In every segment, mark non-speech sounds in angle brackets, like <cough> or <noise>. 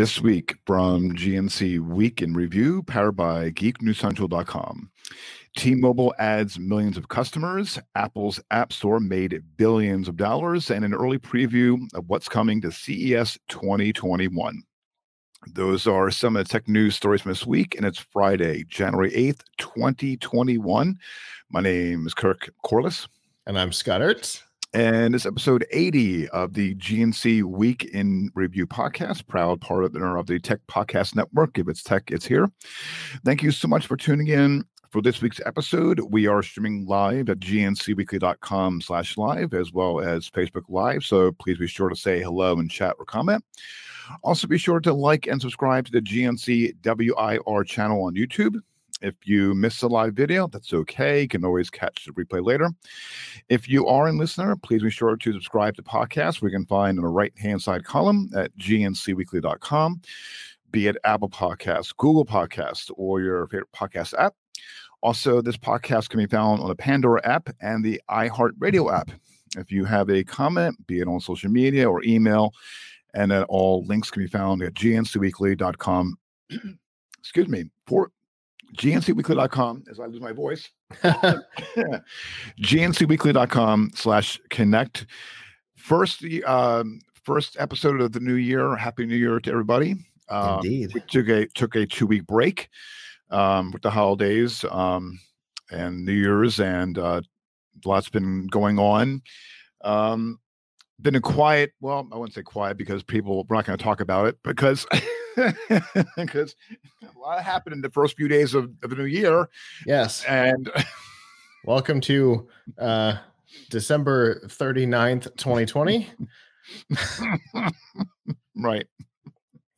This week from GNC Week in Review, powered by GeekNewsCentral.com. T-Mobile adds millions of customers. Apple's App Store made billions of dollars, and an early preview of what's coming to CES 2021. Those are some of the tech news stories from this week, and it's Friday, January 8th, 2021. My name is Kirk Corliss. And I'm Scott Ertz. And it's episode 80 of the GNC Week in Review podcast, proud partner of the Tech Podcast Network. If it's tech, it's here. Thank you so much for tuning in for this week's episode. We are streaming live at gncweekly.com slash live as well as Facebook Live. So please be sure to say hello and chat or comment. Also, be sure to like and subscribe to the GNC WIR channel on YouTube. If you miss a live video, that's okay. You can always catch the replay later. If you are a listener, please be sure to subscribe to podcasts we can find on the right hand side column at gncweekly.com, be it Apple Podcasts, Google Podcasts, or your favorite podcast app. Also, this podcast can be found on the Pandora app and the iHeartRadio app. If you have a comment, be it on social media or email, and all links can be found at gncweekly.com. <clears throat> Excuse me, for gncweekly.com as I lose my voice. <laughs> <laughs> gncweekly.com slash connect. First, um, first episode of the new year. Happy New Year to everybody. Um, Indeed. We took a took a two week break um, with the holidays um, and New Year's, and uh, lots been going on. Um, been a quiet. Well, I wouldn't say quiet because people we're not going to talk about it because <laughs> <laughs> because a lot happened in the first few days of, of the new year. Yes. And <laughs> welcome to uh December 39th, 2020. <laughs> right.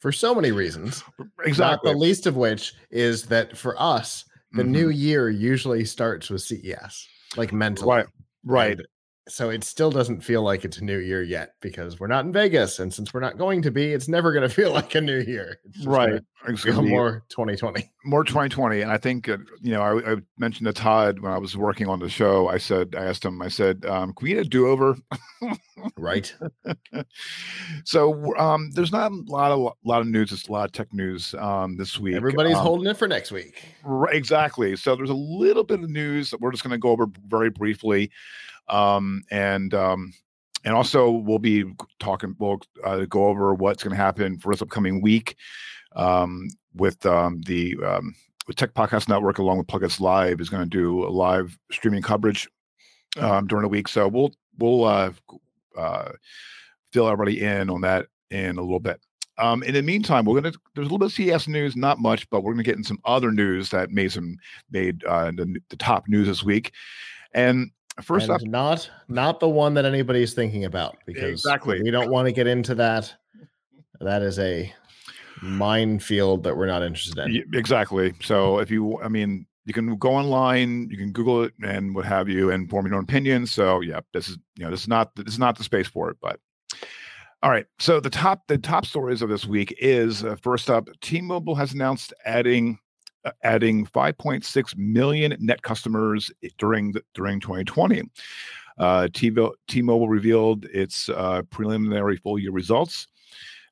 For so many reasons. Exactly. Not the least of which is that for us, the mm-hmm. new year usually starts with CES, like mentally. Right. Right. So it still doesn't feel like it's a new year yet because we're not in Vegas, and since we're not going to be, it's never going <laughs> to feel like a new year. right, it's more 2020, more 2020. And I think uh, you know, I, I, mentioned to Todd when I was working on the show. I said, I asked him, I said, um, "Can we get a do over?" right. <laughs> so um, there's not a lot of lot of news. It's a lot of tech news um, this week. Everybody's um, holding it for next week. Right, exactly. So there's a little bit of news that we're just going to go over very briefly um, and um, and also we'll be talking. We'll uh, go over what's going to happen for this upcoming week um, with um, the um, Tech Podcast Network, along with PLuGHiTz Live, is going to do live streaming coverage um, during the week. So we'll we'll uh, uh, fill everybody in on that in a little bit. Um, in the meantime, we're gonna there's a little bit of CES news, not much, but we're gonna get in some other news that made some made uh, the, the top news this week. And First and up, not not the one that anybody's thinking about because exactly we don't want to get into that. That is a minefield that we're not interested in. Exactly. So if you, I mean, you can go online, you can Google it and what have you, and form your own opinion. So yeah, this is you know this is not this is not the space for it, but. All right. So the top the top stories of this week is uh, first up, T-Mobile has announced adding adding 5.6 million net customers during the, during 2020. Uh, T-Mobile revealed its uh, preliminary full year results.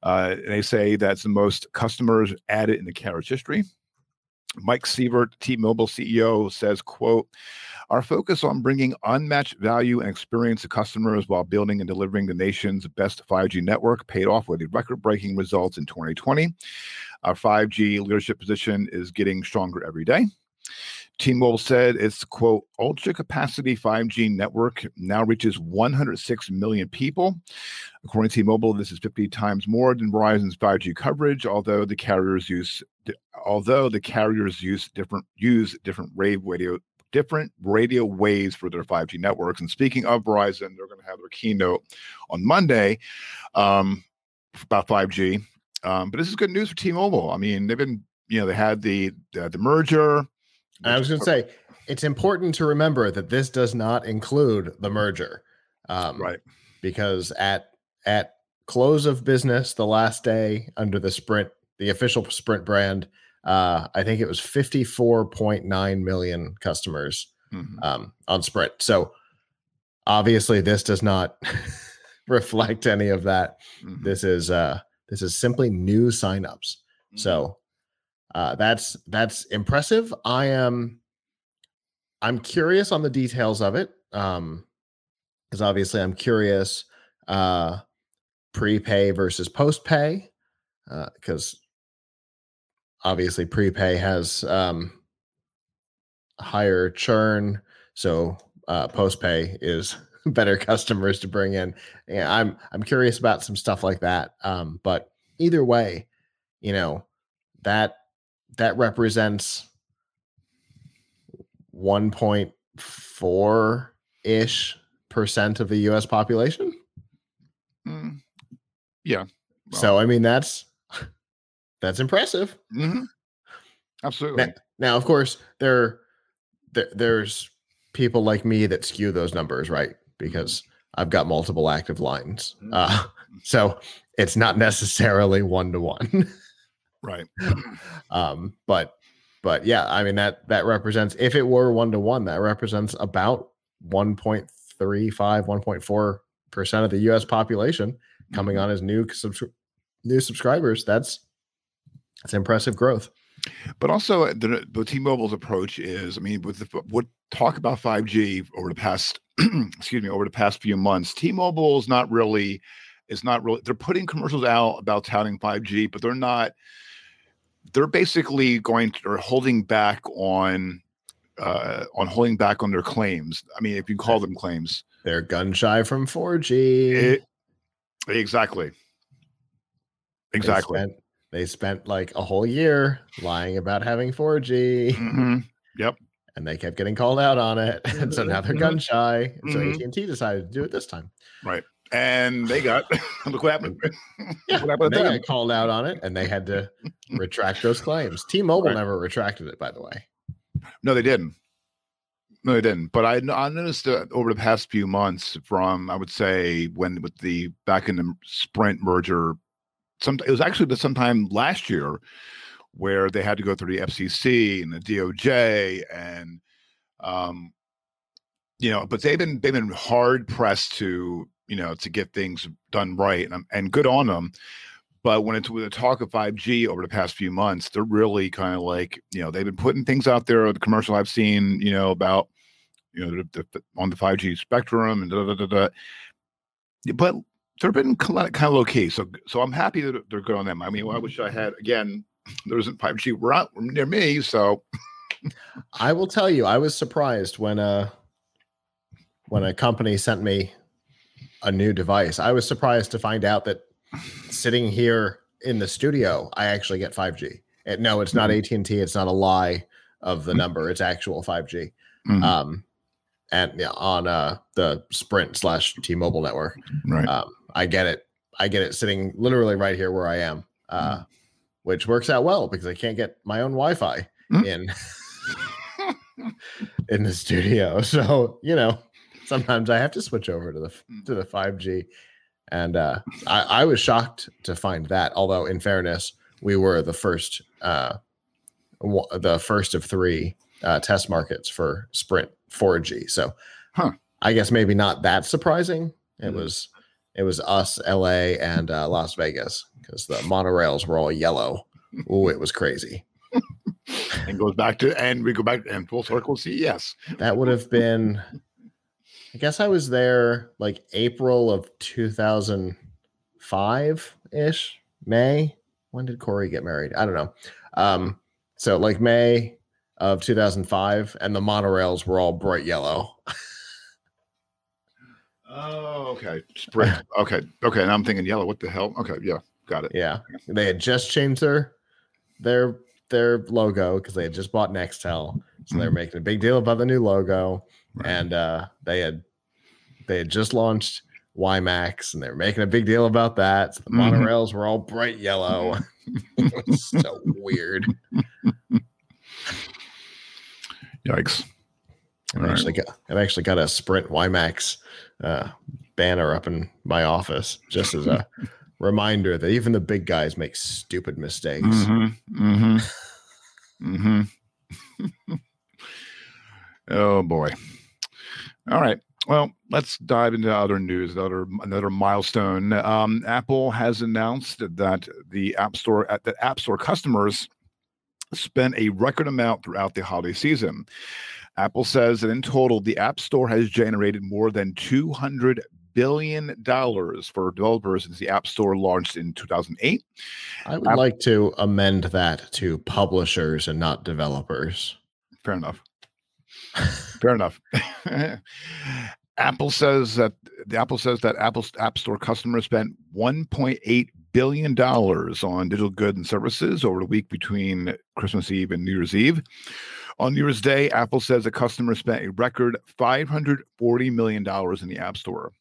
Uh, they say that's the most customers added in the carriage history. Mike Sievert, T-Mobile CEO, says, "quote Our focus on bringing unmatched value and experience to customers while building and delivering the nation's best 5G network paid off with record-breaking results in 2020. Our 5G leadership position is getting stronger every day." T-Mobile said its quote ultra capacity 5G network now reaches 106 million people. According to T-Mobile, this is 50 times more than Verizon's 5G coverage, although the carriers use although the carriers use different use different rave radio different radio waves for their 5G networks. And speaking of Verizon, they're going to have their keynote on Monday um, about 5G. Um, but this is good news for T-Mobile. I mean, they've been, you know, they had the, the merger. I was going to say it's important to remember that this does not include the merger, um, right? Because at at close of business, the last day under the Sprint, the official Sprint brand, uh, I think it was fifty four point nine million customers mm-hmm. um, on Sprint. So obviously, this does not <laughs> reflect any of that. Mm-hmm. This is uh, This is simply new signups. So uh, that's that's impressive. I am I'm curious on the details of it. Um, because obviously I'm curious uh prepay versus post pay. Uh, because obviously prepay has um higher churn, so uh post pay is <laughs> better customers to bring in. Yeah, I'm I'm curious about some stuff like that. Um, but either way, you know, that that represents 1.4 ish percent of the US population. Mm, yeah. so I mean that's that's impressive. mhm. Absolutely. Now, now, of course, there, there there's people like me that skew those numbers, right? Because I've got multiple active lines. Mhm. Uh, <laughs> so it's not necessarily one to one. <laughs> Right. <clears throat> Um, but but yeah, I mean that that represents if it were one to one, that represents about 1.35, 1.4 percent of the US population coming Mhm. on as new subs- new subscribers. That's that's impressive growth. But also, uh, the, the T-Mobile's approach is, I mean, with the what talk about 5G over the past, <clears throat> excuse me, over the past few months, T-Mobile is not really, is not really. They're putting commercials out about touting 5G, but they're not. They're basically going to, or holding back on, uh, on holding back on their claims. I mean, if you call them claims, They're gun shy from 4G. it, exactly, They exactly. spent, they spent like a whole year lying about having 4G Mhm. and they kept getting called out on it. <laughs> And so now they're Mhm. gun shy. And so Mhm. AT&T decided to do it this time. And they got <laughs> look what happened. Yeah, What happened they got called out on it and they had to retract those claims. T-Mobile Right. never retracted it, by the way. No, they didn't. No, they didn't. But I, I noticed that over the past few months, from I would say when with the back in the Sprint merger, some it was actually the sometime last year where they had to go through the FCC and the DOJ and um, you know, but they've been they've been hard pressed to you know to get things done right and, and good on them. But when it's with the talk of 5G over the past few months, they're really kind of like, you know, they've been putting things out there. The commercial I've seen, you know, about, you know, the, the, on the 5G spectrum and da da da da. But they've been kind of, low key. So, so I'm happy that they're good on them. I mean, I wish I had again. <laughs> There isn't 5G right near me, so I will tell you, I was surprised when uh when a company sent me a new device. I was surprised to find out that sitting here in the studio, I actually get 5G. And no, it's not AT&T, it's not a lie of the number, it's actual 5G. Mhm. Um and yeah, on uh the Sprint slash T-Mobile network. right. Um I get it. I get it sitting literally right here where I am. Uh which works out well because I can't get my own Wi-Fi Mm. in <laughs> in the studio. So, you know, sometimes I have to switch over to the Mm. to the 5G. And uh I, I was shocked to find that, although in fairness, we were the first uh wa- the first of three uh test markets for Sprint 4G. So Huh. I guess maybe not that surprising. It Mhm. was it was us, LA, and uh, Las Vegas because the monorails were all yellow. Oh, it was crazy. <laughs> and goes back to and we go back and full circle CES. That would have been, I guess I was there like April of 2005 ish, May. When did Corey get married? I don't know. Um, so like May of 2005, and the monorails were all bright yellow. Oh, okay. Sprint. Okay. Okay. And I'm thinking yellow. What the hell? Okay. Yeah. Got it. Yeah, they had just changed their their their logo because they had just bought Nextel, so they were making a big deal about the new logo, Right. and uh, they had they had just launched WiMAX, and they were making a big deal about that. So the Mhm. monorails were all bright yellow. <laughs> it was so weird. <laughs> Yikes. I've right. actually got I've actually got a Sprint WiMAX uh, banner up in my office just as a <laughs> reminder that even the big guys make stupid mistakes. Mm-hmm. Mm-hmm. mm-hmm. oh boy. All right. Well, let's dive into other news. Another another milestone. Um, Apple has announced that the App Store at the App Store customers spent a record amount throughout the holiday season. Apple says that in total, the App Store has generated more than 200 billion dollars for developers since the App Store launched in 2008. I would like to amend that to publishers and not developers. Fair enough. Fair enough. <laughs> Apple says that the Apple says that Apple's App Store customers spent 1.8 billion dollars on digital goods and services over the week between Christmas Eve and New Year's Eve. On New Year's Day, Apple says the customers spent a record 540 million dollars in the App Store.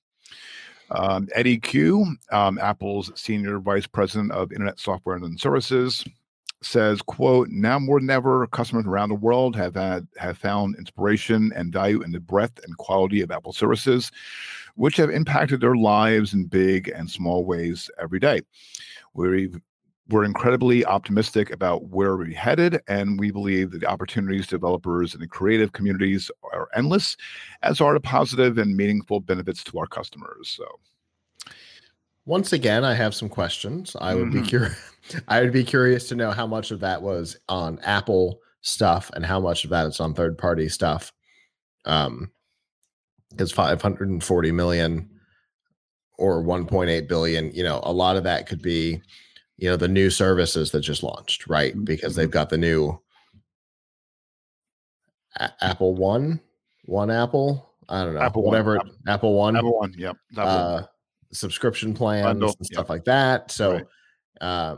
Um, Eddy Cue, um, Apple's senior vice president of Internet Software and Services, says, "quote Now more than ever, customers around the world have had have found inspiration and value in the breadth and quality of Apple services, which have impacted their lives in big and small ways every day. We've we're incredibly optimistic about where we're headed, and we believe that the opportunities developers and the creative communities are endless, as are the positive and meaningful benefits to our customers. So, once again, I have some questions. I would mm-hmm. be curious. I would be curious to know how much of that was on Apple stuff and how much of that is on third party stuff. Um, because 540 million or 1.8 billion, you know, a lot of that could be you know the new services that just launched right mm-hmm. because they've got the new A- apple one one apple i don't know apple whatever one. apple one apple one yep uh, subscription plans Bundle. and stuff yep. like that so right. uh,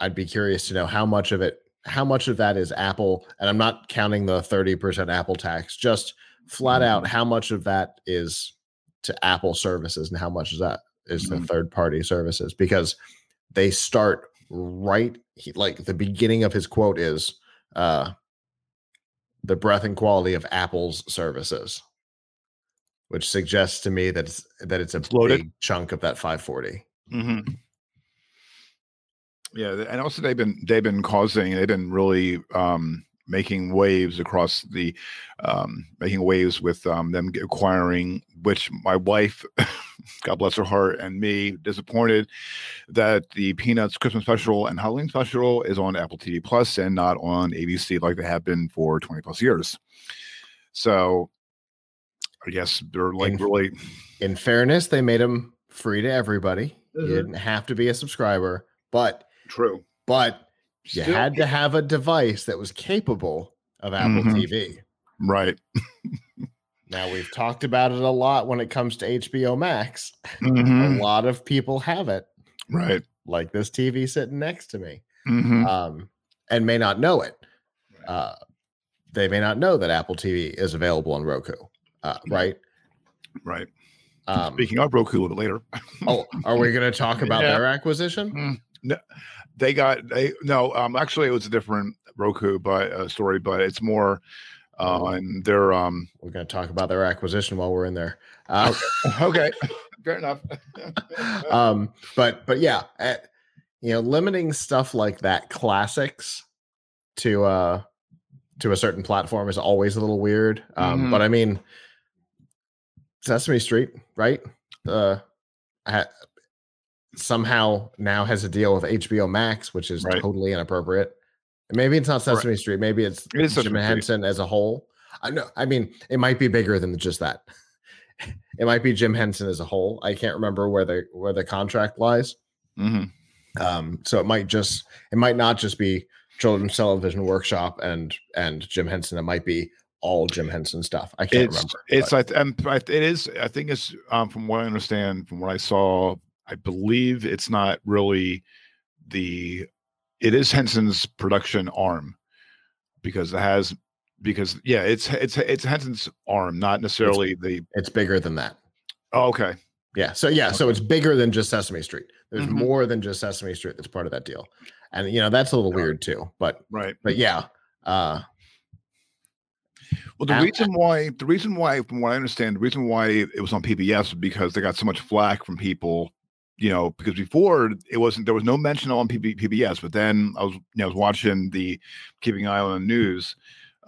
i'd be curious to know how much of it how much of that is apple and i'm not counting the 30% apple tax just flat out how much of that is to apple services and how much is that is mm-hmm. the third party services because they start right he, like the beginning of his quote is uh the breadth and quality of apple's services which suggests to me that it's that it's a it's big chunk of that 540 mm-hmm. Yeah and also they've been they've been causing they've been really um making waves across the um, making waves with um, them acquiring which my wife <laughs> god bless her heart and me disappointed that the peanuts christmas special and halloween special is on apple tv plus and not on abc like they have been for 20 plus years so i guess they're like in, really in fairness they made them free to everybody mm-hmm. you didn't have to be a subscriber but true but you Still, had to have a device that was capable of Apple mm-hmm. TV. Right. now we've talked about it a lot when it comes to HBO Max. Mm-hmm. a lot of people have it. Right. Like this TV sitting next to me. Mm-hmm. Um, and may not know it. Uh, they may not know that Apple TV is available on Roku. Uh, right. Right. Um, Speaking of Roku, a little bit later. oh, are we going to talk <laughs> about yeah. their acquisition? Mm, no, they got they no um actually it was a different Roku but uh, story but it's more uh oh. and they're um we're going to talk about their acquisition while we're in there. Uh, okay, <laughs> fair enough. <laughs> um but but yeah at, eh, you know limiting stuff like that classics to uh to a certain platform is always a little weird. Um mm-hmm. but i mean sesame street right? Uh somehow now has a deal with HBO Max, which is right. totally inappropriate. maybe it's not Sesame right. Street. Maybe it's it Jim Henson as a whole. I know. I mean, it might be bigger than just that. <laughs> it might be Jim Henson as a whole. I can't remember where the where the contract lies. Mm-hmm. Um, so it might just it might not just be Children's Television Workshop and and Jim Henson. It might be all Jim Henson stuff. I can't it's, remember. It's but. I, it is. I think it's um, from what I understand, from what I saw I believe it's not really the it is Henson's production arm because it has because yeah, it's it's it's Henson's arm, not necessarily it's, the it's bigger than that. Oh, okay. Yeah. So yeah, okay. so it's bigger than just Sesame Street. There's mm-hmm. more than just Sesame Street that's part of that deal. And you know, that's a little yeah. weird too. But right. But yeah. Uh well, the reason why, the reason why, from what I understand, the reason why it was on PBS because they got so much flack from people you know, because before it wasn't there was no mention on PB, PBS, but then I was you know I was watching the keeping an eye on the news,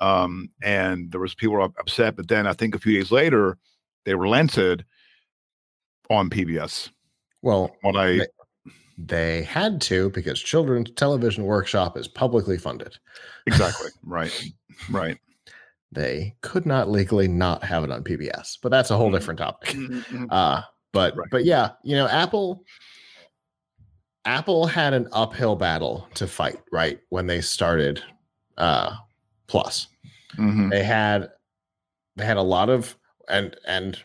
um, and there was people upset. But then I think a few days later, they relented on PBS. Well, What I They- they had to because Children's Television Workshop is publicly funded. exactly <laughs> right, right. They could not legally not have it on PBS, but that's a whole Mhm. different topic. Uh, but Right. but yeah, you know, Apple Apple had an uphill battle to fight, right? When they started uh Plus. Mhm. They had they had a lot of and and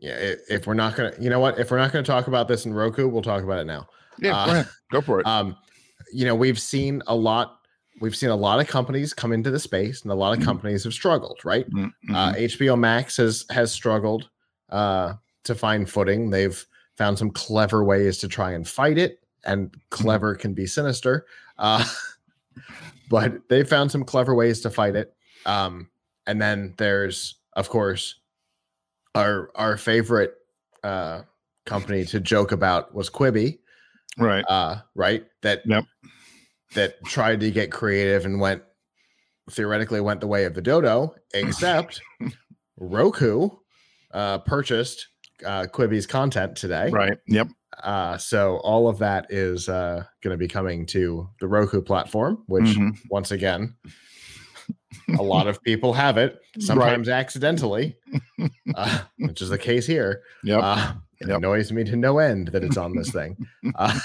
yeah, if we're not gonna, you know what? If we're not gonna talk about this in Roku, we'll talk about it now. Yeah, Uh, go ahead, go for it. Um, you know, we've seen a lot. We've seen a lot of companies come into the space, and a lot of Mhm. companies have struggled. Right? Mm, Uh. HBO Max has has struggled uh, to find footing. They've found some clever ways to try and fight it, and clever can be sinister. Uh, <laughs> but they found some clever ways to fight it. Um, and then there's, of course, our our favorite uh, company to joke about was Quibi right. uh, right? That Yep. that tried to get creative and went theoretically went the way of the dodo, <laughs> except Roku uh, purchased uh, Quibi's content today. Right. Yep. Uh, so all of that is uh, going to be coming to the Roku platform, which Mhm. once again, a lot of people have it, <laughs> sometimes accidentally, <laughs> uh, which is the case here. Yep. Uh, it Yep. annoys me to no end that it's on this thing. <laughs> Uh,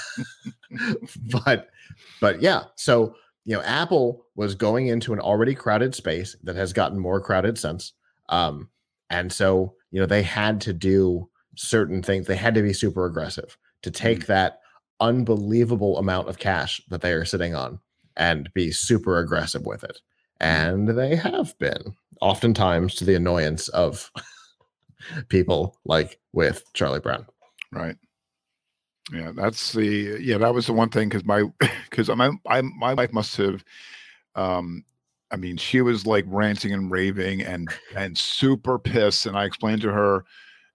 but but yeah, so you know, Apple was going into an already crowded space that has gotten more crowded since. Um, and so you know, they had to do certain things. They had to be super aggressive to take that unbelievable amount of cash that they are sitting on and be super aggressive with it. And they have been, oftentimes to the annoyance of <laughs> people like with Charlie Brown. Right. Yeah, that's the yeah, that was the one thing because my <laughs> because my I, my wife must have um I mean she was like ranting and raving and and super pissed and I explained to her,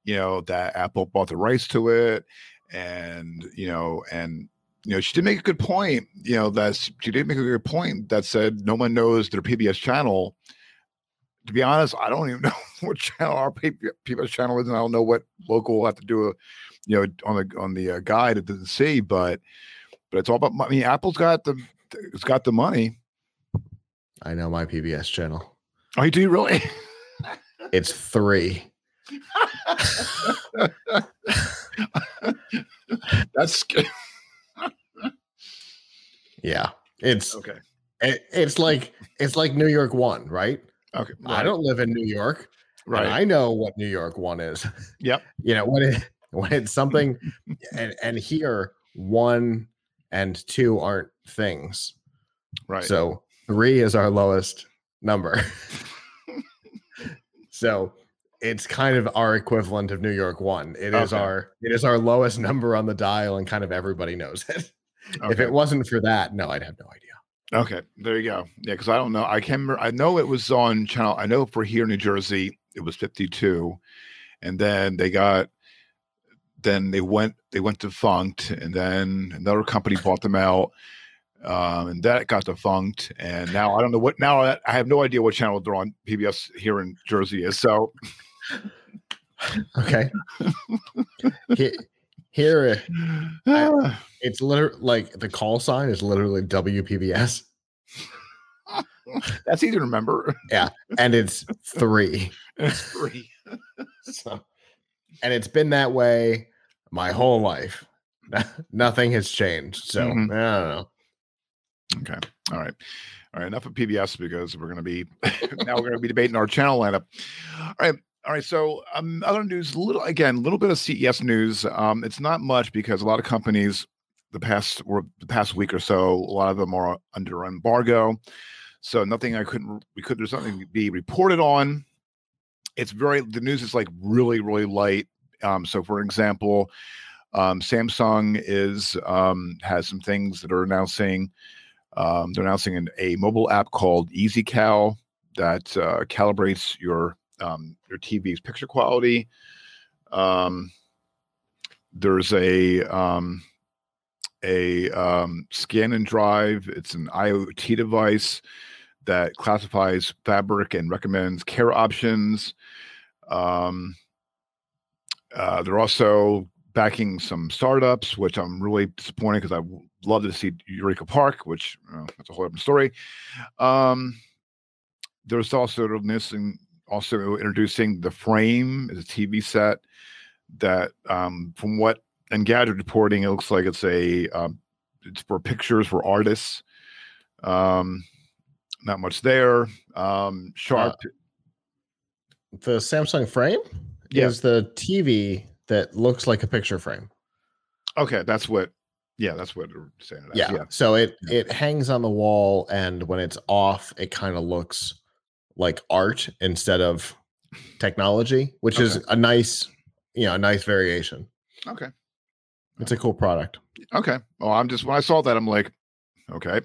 you know, that Apple bought the rights to it and you know and you know she did make a good point, you know, that she did make a good point that said no one knows their PBS channel. To be honest, I don't even <laughs> know what channel our PBS channel is, and I don't know what local will have to do a you know on the on the uh, guide it doesn't see but but it's all about. I mean apple's got the it's got the money I know my PBS channel. oh you do really It's three. <laughs> that's sc- Yeah. It's okay it, it's like it's like New York one, right? okay I don't live in New York. right I know what New York one is. Yep. <laughs> you know, when it when it's something and and here one and two aren't things. right So three is our lowest number. <laughs> so it's kind of our equivalent of New York one. It is Okay. our it is our lowest number on the dial, and kind of everybody knows it. If it wasn't for that, no, I'd have no idea. okay there you go yeah because i don't know i can't remember i know it was on channel i know for here in new jersey it was 52 and then they got then they went they went defunct and then another company bought them out um, and that got defunct and now i don't know what now i I have no idea what channel they're on pbs here in jersey is so Okay. He- Here, Ah, <sighs> it's literally like the call sign is literally WPBS, <laughs> that's easy to remember Yeah, and it's three. it's free <laughs> So, and it's been that way my whole life. <laughs> Nothing has changed. So Mhm. I don't know. Okay. All right. All right. Enough of PBS because we're going to be <laughs> now we're going to be debating our channel lineup. All right. All right. So um, other news, little again, a little bit of CES news. Um, it's not much because a lot of companies the past or the past week or so, a lot of them are under embargo. So nothing I couldn't we could there's nothing to be reported on. It's very the news is like really really light. Um, so for example, um, Samsung is um, has some things that are announcing. Um, they're announcing an, a mobile app called EasyCal that uh, calibrates your um, your TV's picture quality. Um, there's a um, a um, scan and drive. It's an IoT device that classifies fabric and recommends care options. Um, uh, they're also backing some startups, which I'm really disappointed because I love to see Eureka Park, which uh, that's a whole other story. Um, there's also missing, also introducing the Frame as a TV set that, um, from what Engadget reporting, it looks like it's a um, it's for pictures for artists. Um, not much there. Um, Sharp, The Samsung frame Yeah. is the TV that looks like a picture frame. okay, that's what. Yeah, that's what they're saying. Yeah. yeah. So it Yeah. it hangs on the wall, and when it's off, it kind of looks like art instead of technology, which is a nice, you know, a nice variation. Okay. It's a cool product. Okay. Well, I'm just when I saw that, I'm like, okay.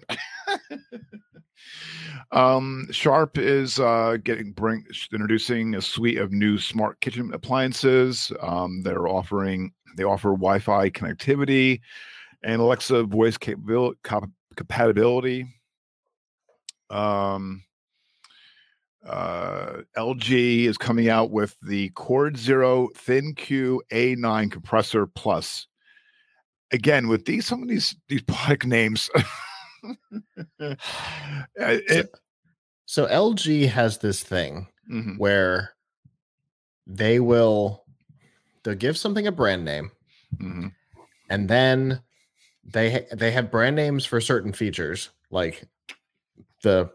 <laughs> um, Sharp is uh, getting bring introducing a suite of new smart kitchen appliances. Um, they're offering they offer Wi-Fi connectivity and Alexa voice capability, compatibility. Um, uh, LG is coming out with the Cord Zero ThinQ A9 Kompressor plus again with these some of these these product names <laughs> uh, it, So LG has this thing mhm, where they will they'll give something a brand name mhm, and then they ha- they have brand names for certain features like the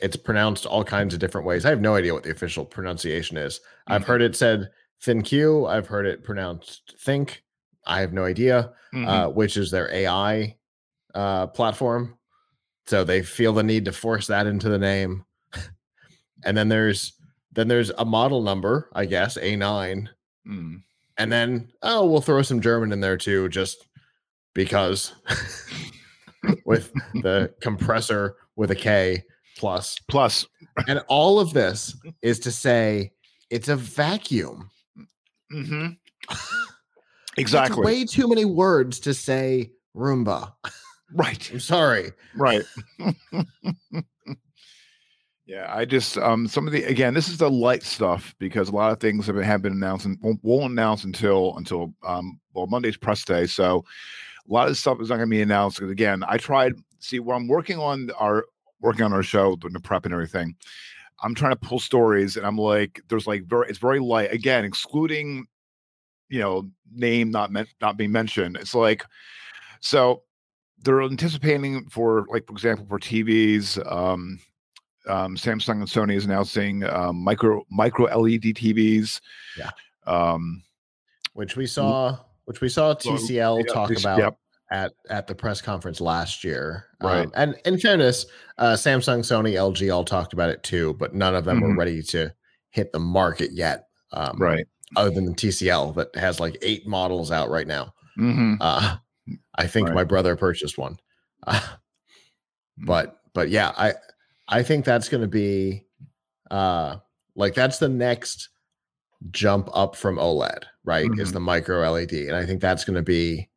it's pronounced all kinds of different ways. I have no idea what the official pronunciation is. I've Mhm. heard it said thin Q. I've heard it pronounced think. I have no idea mhm. uh, which is their AI uh, platform. So they feel the need to force that into the name. <laughs> and then there's then there's a model number, I guess, A9. Mm. And then oh, we'll throw some German in there too, just because <laughs> with the Kompressor with a K plus. plus And all of this is to say it's a vacuum. mhm. <laughs> That's exactly way too many words to say Roomba. <laughs> right I'm sorry. right yeah i just um some of the again this is the light stuff because a lot of things have been, have been announced and won't, won't announce until until um well monday's press day so a lot of stuff is not going to be announced because again i tried see when i'm working on our working on our show doing the prep and everything i'm trying to pull stories and i'm like there's like very it's very light again excluding you know name not meant not being mentioned it's like so they're anticipating for like for example for tvs um um samsung and sony is announcing um, micro micro led tvs Yeah. um which we saw which we saw TCL yeah, talk about at at the press conference last year. Right. Um, and in fairness, uh, Samsung, Sony, LG all talked about it too, but none of them Mhm. were ready to hit the market yet. Um, right Other than the TCL that has like eight models out right now. hmm Uh, I think Right. my brother purchased one. Uh, <laughs> but but yeah, I I think that's going to be uh like that's the next jump up from OLED, right? Is Mhm. the micro LED, and I think that's going to be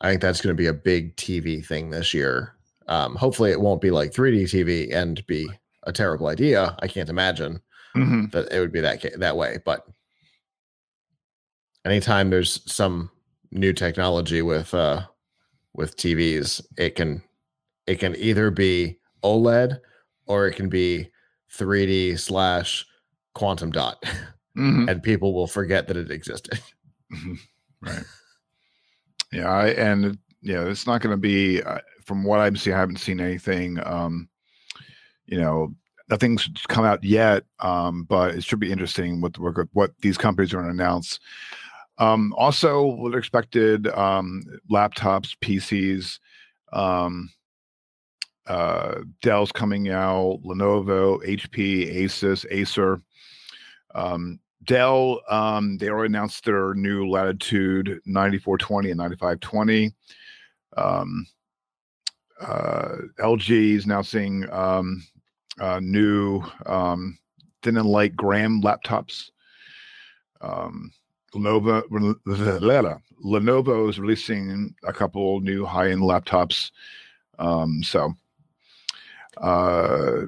I think that's going to be a big TV thing this year. Um, hopefully, it won't be like 3D TV and be a terrible idea. I can't imagine hmm that it would be that that way. But anytime there's some new technology with uh with TVs, it can it can either be OLED or it can be 3D slash quantum dot, <laughs> hmm and people will forget that it existed. <laughs> Mhm. Right. Yeah, I and yeah, it's not going to be uh, from what I'm seeing. I haven't seen anything. Um, you know, nothing's come out yet. Um, but it should be interesting what the, what these companies are going to announce. Um, also, what are expected um, laptops, PCs. Um, uh, Dell's coming out, Lenovo, HP, Asus, Acer. Um, Dell, um, they already announced their new Latitude 9420 and 9520. Um, uh, LG is announcing um, uh, new um, thin and light gram laptops. Um, Lenovo, <laughs> Lenovo is releasing a couple new high end laptops. Um, so, uh,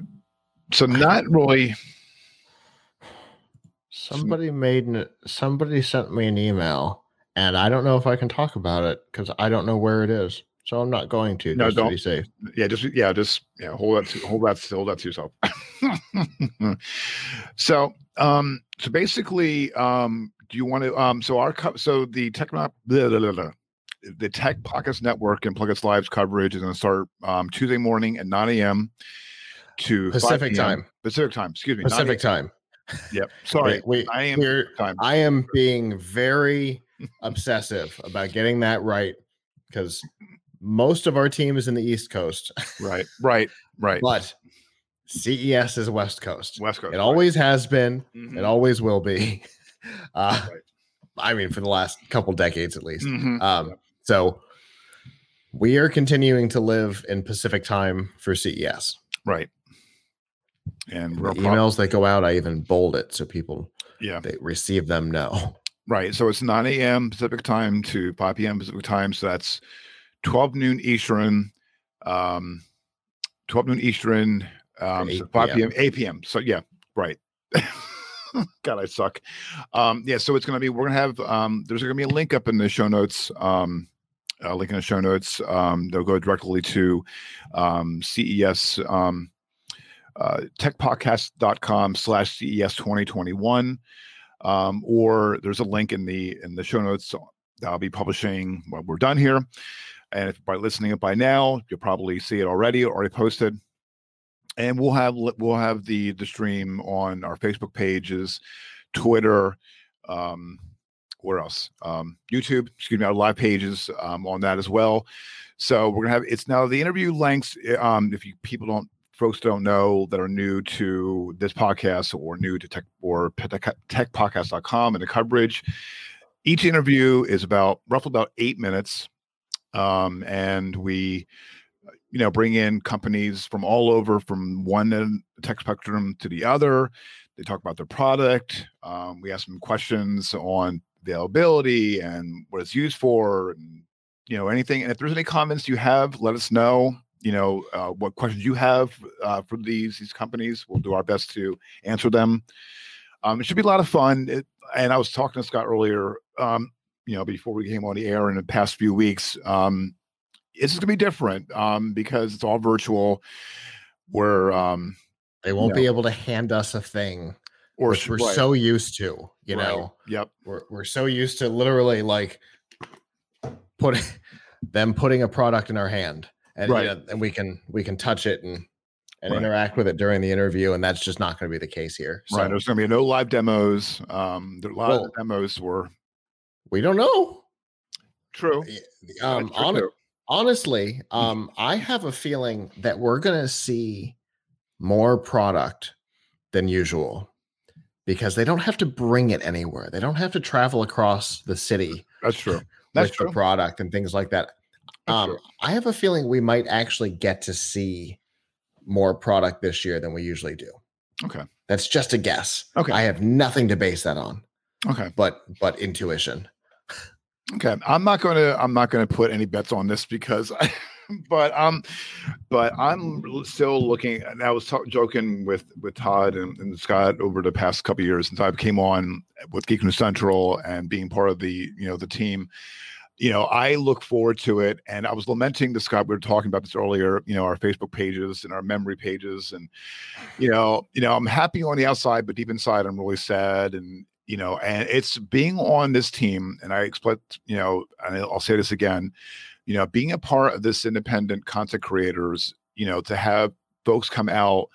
so not really Somebody made an, somebody sent me an email, and I don't know if I can talk about it because I don't know where it is. So I'm not going to. No, just don't. be safe. yeah just yeah just yeah hold that to, hold that hold that to yourself <laughs> so um so basically um do you want to um so our co- so the tech blah, blah, blah, blah. the Tech Podcast Network and PLuGHiTz Live's coverage is going to start um tuesday morning at 9 a.m to Pacific time. pacific time excuse me Pacific time. Yep <laughs> sorry we, i am I am being very obsessive about getting that right because most of our team is in the East Coast, right right right but CES is West Coast. west coast It always has been. right. It always will be. <laughs> Uh, Right. I mean, for the last couple decades at least. Mhm. Um, so we are continuing to live in Pacific time for CES. right and The pro- emails that go out, I even bold it so people yeah they receive them know. Right. So it's 9 a.m. Pacific time to 5 p.m. Pacific time. So that's 12 noon Eastern, um, 12 noon Eastern, um, 8 so 5 p.m.. p.m., 8 p.m. So yeah, right. <laughs> God, I suck. Um, yeah. So it's going to be, we're going to have, um, there's going to be a link up in the show notes, um, a link in the show notes. Um, they'll go directly to um, CES, um, uh, techpodcast.com slash CES 2021 um, or there's a link in the in the show notes that I'll be publishing when we're done here. And if by listening it by now, you'll probably see it already, already posted. And we'll have we'll have the the stream on our Facebook pages, Twitter, um, where else? Um, YouTube, excuse me, our live pages um, on that as well. So we're gonna have it's now the interview lengths. eh, Um, if you people don't folks don't know that are new to this podcast or new to tech or tech, techpodcast.com and the coverage each interview is about roughly about eight minutes um, and we you know bring in companies from all over from one tech spectrum to the other. They talk about their product um, we ask them questions on availability and what it's used for and you know anything. And if there's any comments you have let us know you know uh, what questions you have uh, for these these companies. We'll do our best to answer them. Um, it should be a lot of fun. It, and i was talking to scott earlier um, you know before we came on the air in the past few weeks um, it's going to be different um, because it's all virtual we're um, They won't No. be able to hand us a thing, or which we're right, so used to. You right, know, yep. We're we're so used to literally like putting them putting a product in our hand, and Right. you know, and we can we can touch it and and Right. interact with it during the interview, and that's just not going to be the case here. So right there's going to be no live demos um, there, a lot of the demos were we don't know. true Um, true, hon- honestly, um, I have a feeling that we're going to see more product than usual because they don't have to bring it anywhere. They don't have to travel across the city that's true that's with true the product and things like that. Um, true. I have a feeling we might actually get to see more product this year than we usually do. okay That's just a guess. Okay. I have nothing to base that on, okay but but intuition. Okay, I'm not going to I'm not going to put any bets on this because, I, <laughs> but um, but I'm still looking. And I was talk, joking with with Todd and, and Scott over the past couple of years since I came on with Geek News Central and being part of the you know the team. You know, I look forward to it, and I was lamenting to Scott. We were talking about this earlier. You know, our Facebook pages and our memory pages, and you know, you know, I'm happy on the outside, but deep inside, I'm really sad. And you know, and it's being on this team, and I expect, you know, and I'll say this again, you know, being a part of this independent content creators, you know, to have folks come out,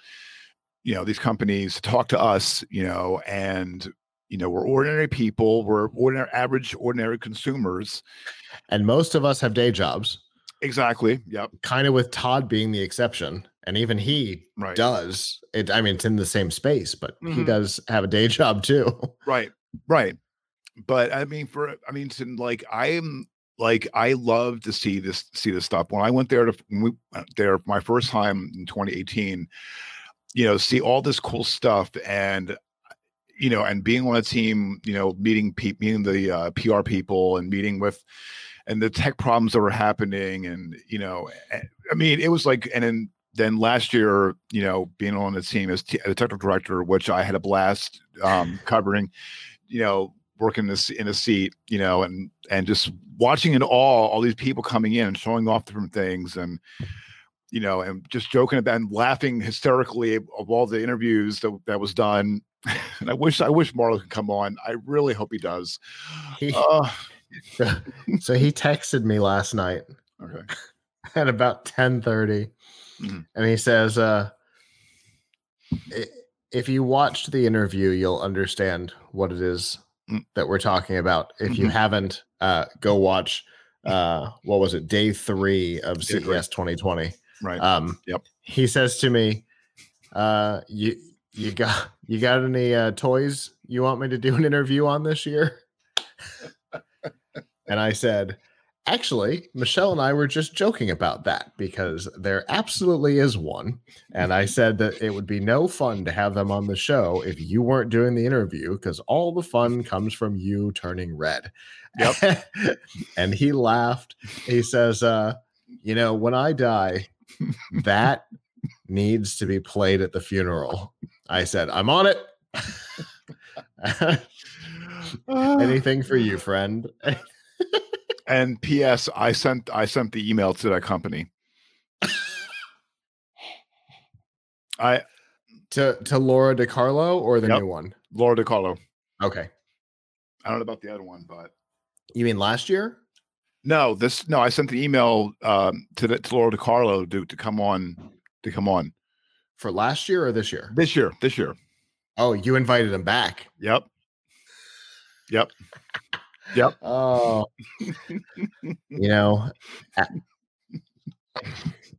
you know, these companies talk to us, you know, and you know, we're ordinary people, we're ordinary, average, ordinary consumers. And most of us have day jobs, Exactly. Yep. kind of with Todd being the exception. And even he Right. does it. I mean, it's in the same space, but he Mhm. does have a day <laughs> job too. Right. Right. But I mean, for I mean, to like, I'm like, I love to see this see this stuff. When I went there to when we went there my first time in 2018, you know, see all this cool stuff and you know, and being on a team, you know, meeting people, meeting the uh, PR people, and meeting with, and the tech problems that were happening, and you know, eh, I mean, it was like, and then then last year, you know, being on the team as, t- a technical director, which I had a blast um, covering, you know, working this in a seat, you know, and and just watching it all, all these people coming in and showing off different things, and you know, and just joking about and laughing hysterically of all the interviews that that was done. <laughs> and I wish I wish Marlo could come on. I really hope he does. He, Uh, <laughs> so he texted me last night okay. <laughs> at about 10:30 Mhm. and he says uh if you watched the interview you'll understand what it is Mm. that we're talking about if you Mhm. haven't uh go watch uh what was it day 3 of Day three. CES 2020 Right. um Yep. he says to me uh you you got you got any uh toys you want me to do an interview on this year <laughs> and i said actually michelle and i were just joking about that because there absolutely is one and i said that it would be no fun to have them on the show if you weren't doing the interview because all the fun comes from you turning red Yep. <laughs> and he laughed he says uh you know when i die that needs to be played at the funeral. I said, I'm on it. <laughs> Anything for you, friend. <laughs> And P.S. I sent I sent the email to that company. <laughs> I to to Laura DiCarlo or the Yep. new one? Laura DiCarlo. Okay. I don't know about the other one, but You mean last year? no, this no. I sent the email um, to the, to Laura DiCarlo to to come on to come on For last year or this year? this year. This year. Oh, you invited him back. Yep. Yep. Yep. <laughs> Oh. you know,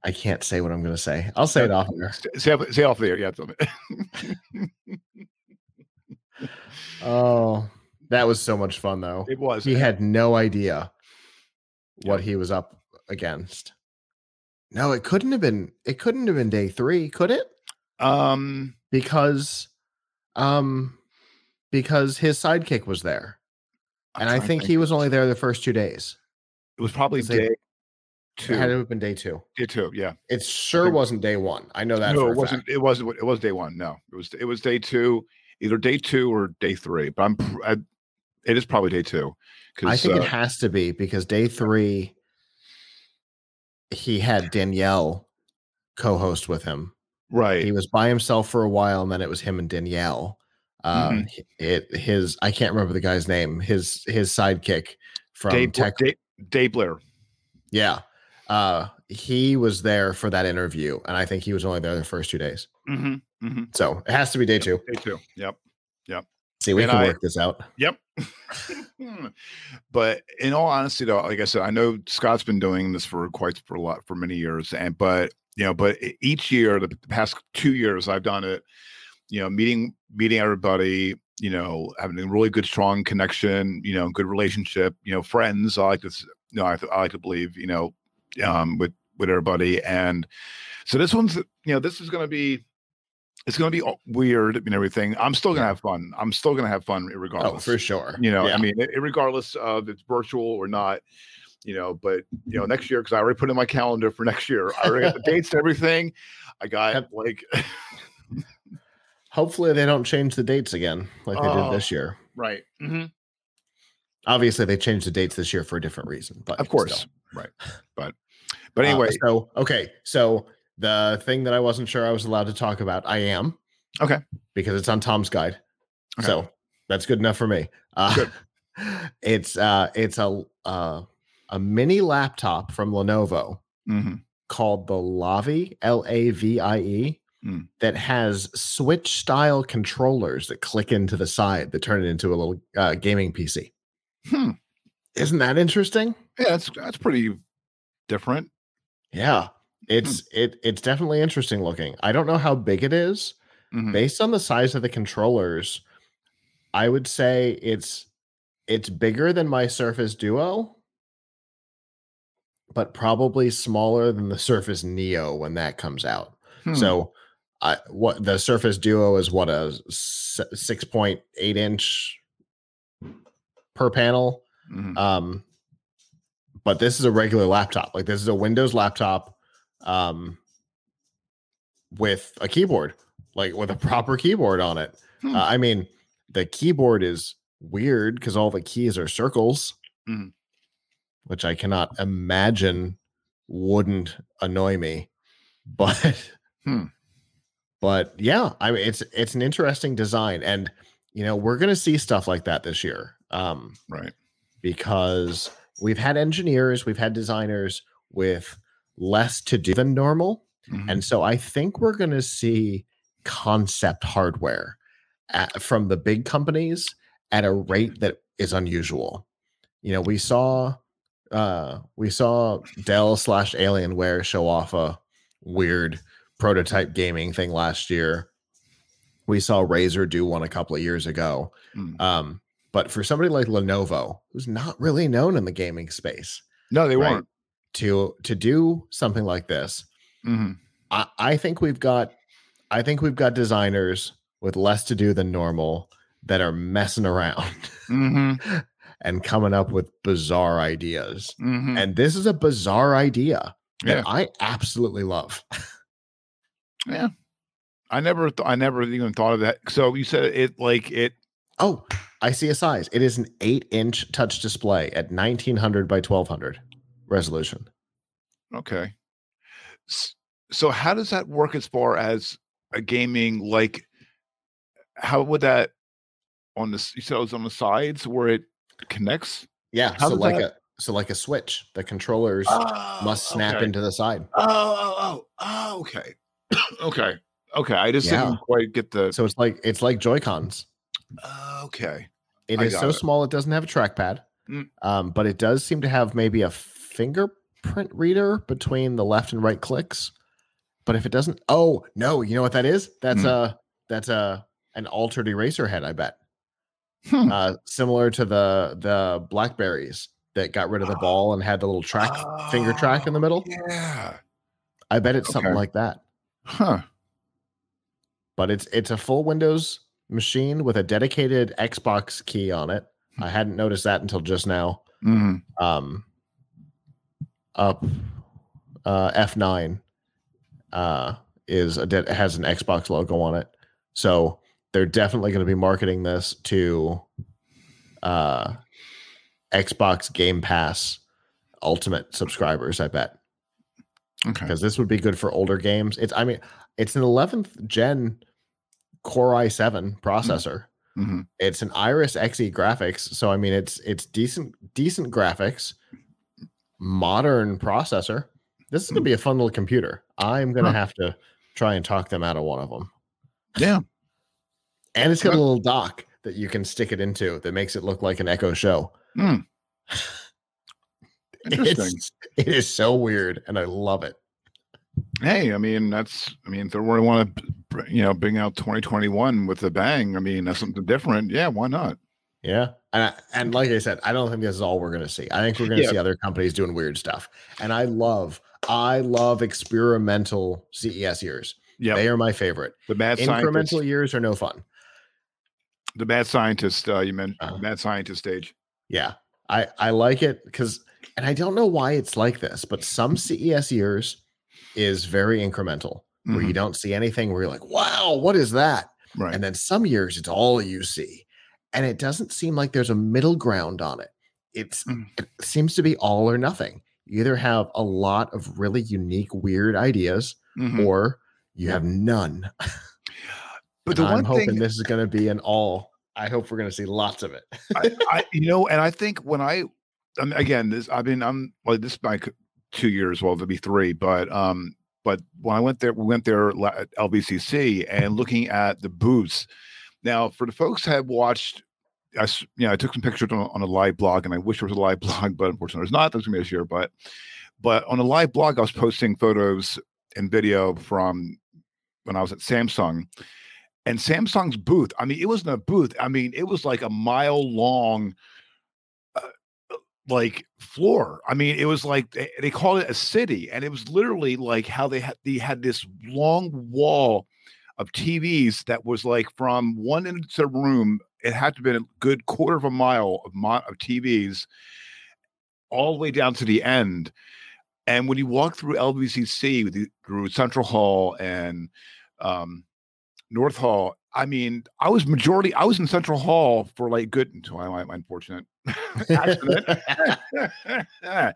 I, can't say what I'm going to say. I'll say it off air. Say, say off- say off there. Yeah. tell me. Oh, that was so much fun though. it was. He had no idea what Yep. he was up against. No, it couldn't have been. It couldn't have been day three, could it? Um. Because, um, because his sidekick was there, I'm and I to think he was only there the first two days. It was probably 'cause they- day It had to two. have been day two. Day two. Yeah. It sure think- wasn't day one. I know that. no, for it wasn't. fact. It wasn't. It was day one. No, it was. It was day two. Either day two or day three. But I'm. I, it is probably day two. I think uh, it has to be because day three, he had Danielle co-host with him. right. he was by himself for a while and then it was him and danielle uh Mhm. it his i can't remember the guy's name his his sidekick from Dave, tech Dave, Dave Blair. yeah uh he was there for that interview and i think he was only there the first two days Mm-hmm. Mm-hmm. so it has to be day two Day two. Yep. Yep. See we And can I- work this out Yep. <laughs> but in all honesty, though, like I said, I know Scott's been doing this for quite for a lot for many years, and but you know, but each year, the past two years, I've done it. You know, meeting meeting everybody. You know, having a really good, strong connection. You know, good relationship. You know, friends. I like to, you know, I, I like to believe. You know, um, with with everybody, and so this one's, you know, this is going to be. It's going to be weird and everything. I'm still going to have fun. I'm still going to have fun regardless. oh for sure you know Yeah. i mean regardless of it's virtual or not you know but you know next year because i already put in my calendar for next year i already got the dates and everything i got like <laughs> hopefully they don't change the dates again like they Oh. did this year right Mm-hmm. obviously they changed the dates this year for a different reason but of course still. right <sighs> but but Uh, anyway so okay, so the thing that I wasn't sure I was allowed to talk about, I am. Okay. Because it's on Tom's guide. Okay. So that's good enough for me. Uh, <laughs> it's uh it's a uh, a mini laptop from Lenovo mhm, called the Lavi L A V I E Mm. that has switch style controllers that click into the side that turn it into a little uh, gaming PC. hmm. Isn't that interesting? yeah that's that's pretty different Yeah. It's Hmm. it it's definitely interesting looking. I don't know how big it is. Mhm, Based on the size of the controllers, I would say it's it's bigger than my Surface Duo, but probably smaller than the Surface Neo when that comes out. hmm, So I what the Surface Duo is what a 6.8 inch per panel. mhm, Um, but this is a regular laptop. Like this is a Windows laptop. Um, with a keyboard, like with a proper keyboard on it. Hmm. Uh, I mean, the keyboard is weird because all the keys are circles, Mhm. which I cannot imagine wouldn't annoy me. But, <laughs> Hmm. but yeah, I mean, it's it's an interesting design, and you know, we're gonna see stuff like that this year. Um, Right. because we've had engineers, we've had designers with less to do than normal. Mhm. And so I think we're going to see concept hardware at, from the big companies at a rate that is unusual. You know, we saw uh we saw Dell slash Alienware show off a weird prototype gaming thing last year. We saw Razer do one a couple of years ago. Mm. Um, but for somebody like Lenovo, who's not really known in the gaming space, no, they right. weren't. To to do something like this, Mhm. I, I think we've got I think we've got designers with less to do than normal that are messing around Mhm. <laughs> and coming up with bizarre ideas. Mhm. And this is a bizarre idea that Yeah. I absolutely love. <laughs> Yeah. I never, th- I never even thought of that. So you said it like it. Oh, I see a size. It is an eight inch touch display at 1900 by 1200 resolution. Okay. So how does that work as far as a gaming? Like, how would that on the? You said it was on the sides where it connects. Yeah. How so like that- a so like a switch, the controllers must snap okay. into the side. Oh, oh, oh, oh, okay, <coughs> okay, okay. I just Yeah. didn't quite get the. So it's like it's like Joy Cons. okay. It I is so it. small it doesn't have a trackpad, Mm. um, but it does seem to have maybe a fingerprint reader between the left and right clicks. But if it doesn't, oh no, you know what that is? That's Mm. a that's a an altered eraser head. I bet, Hmm. uh, similar to the the Blackberries that got rid of the ball and had the little track finger track in the middle. Oh, Yeah. I bet it's something like that. Huh. But it's it's a full Windows machine with a dedicated Xbox key on it. I hadn't noticed that until just now. Mhm. um up uh F9 uh is a de- has an Xbox logo on it. So they're definitely going to be marketing this to uh Xbox Game Pass Ultimate subscribers, I bet. Okay. Because this would be good for older games. It's I mean, it's an 11th gen Core i7 processor Mhm. it's an iris xe graphics so i mean it's it's decent decent graphics modern processor this is going to be a fun little computer i'm going to Huh. have to try and talk them out of one of them Yeah. and it's got a little dock that you can stick it into that makes it look like an echo show Hmm. <laughs> Interesting. it's, it is so weird and i love it hey, I mean, that's, I mean, if they really want to, you know, bring out 2021 with a bang, I mean, that's something different. Yeah, why not? yeah and, I, and like i said i don't think this is all we're going to see i think we're going to Yeah. see other companies doing weird stuff and i love i love experimental ces years Yeah. They are my favorite. The mad Incremental scientist, years are no fun. the mad scientist, uh, you mentioned, Uh-huh. mad scientist stage. Yeah. I I like it because and I don't know why it's like this, but some CES years is very incremental where you Mhm. don't see anything where you're like, wow, what is that? Right. And then some years it's all you see. And it doesn't seem like there's a middle ground on it. It's Mm. it seems to be all or nothing. You either have a lot of really unique, weird ideas, Mhm. or you have none. But the I'm hoping thing, this is going to be an all. I hope we're going to see lots of it. I, I, you know, and I think when I, I mean, again, this, I mean, I'm like this is my two years, well, it'll be three, but, um, but when I went there, we went there at LVCC and looking at the booths. Now, for the folks that have watched, I, you know, I took some pictures on, on a live blog, and I wish there was a live <laughs> blog, but unfortunately, there's not. There's gonna be this year, but, but on a live blog, I was posting photos and video from when I was at Samsung, and Samsung's booth. I mean, it wasn't a booth. I mean, it was like a mile long, uh, like floor. I mean, it was like they, they called it a city, and it was literally like how they had they had this long wall of TVs that was like from one end of the room. It had to have been a good quarter of a mile of, mo- of TVs, all the way down to the end. And when you walk through LVCC the- through Central Hall and um, North Hall, I mean, I was majority. I was in Central Hall for like good until I my unfortunate <laughs> accident. <laughs>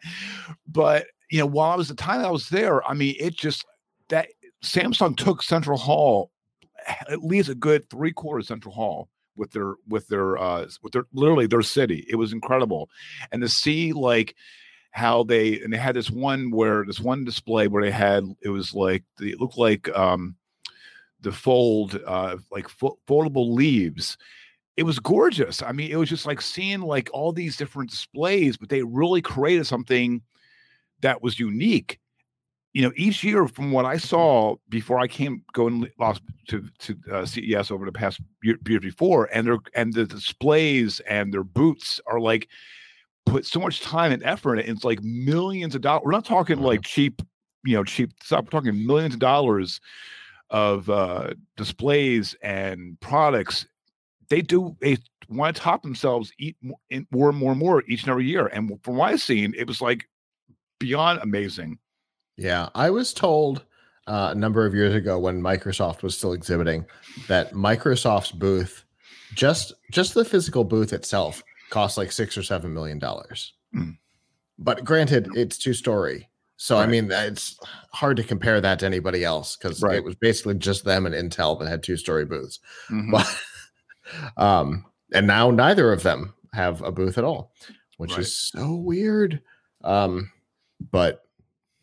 but you know, while I was the time I was there, I mean, it just that Samsung took Central Hall at least a good three quarters Central Hall with their with their uh with their literally their city. It was incredible, and to see like how they and they had this one where this one display where they had it was like it looked like um the fold uh like fo- foldable leaves. It was gorgeous. I mean it was just like seeing like all these different displays but they really created something that was unique you know each year from what i saw before i came going lost to to uh, ces over the past year, year before and their and the displays and their boots are like put so much time and effort in it. It's like millions of dollars. We're not talking like cheap, you know, cheap stuff. We're talking millions of dollars of uh, displays and products. They do. They want to top themselves eat in more and more and more each and every year. And from what I've seen, it was like beyond amazing. Yeah, I was told uh, a number of years ago when Microsoft was still exhibiting that Microsoft's booth, just just the physical booth itself, cost like six or seven million dollars. Hmm. But granted, it's two story, so I mean it's hard to compare that to anybody else because Right. it was basically just them and Intel that had two story booths. Mhm. But <laughs> um, and now neither of them have a booth at all, which Right. is so weird. Um, but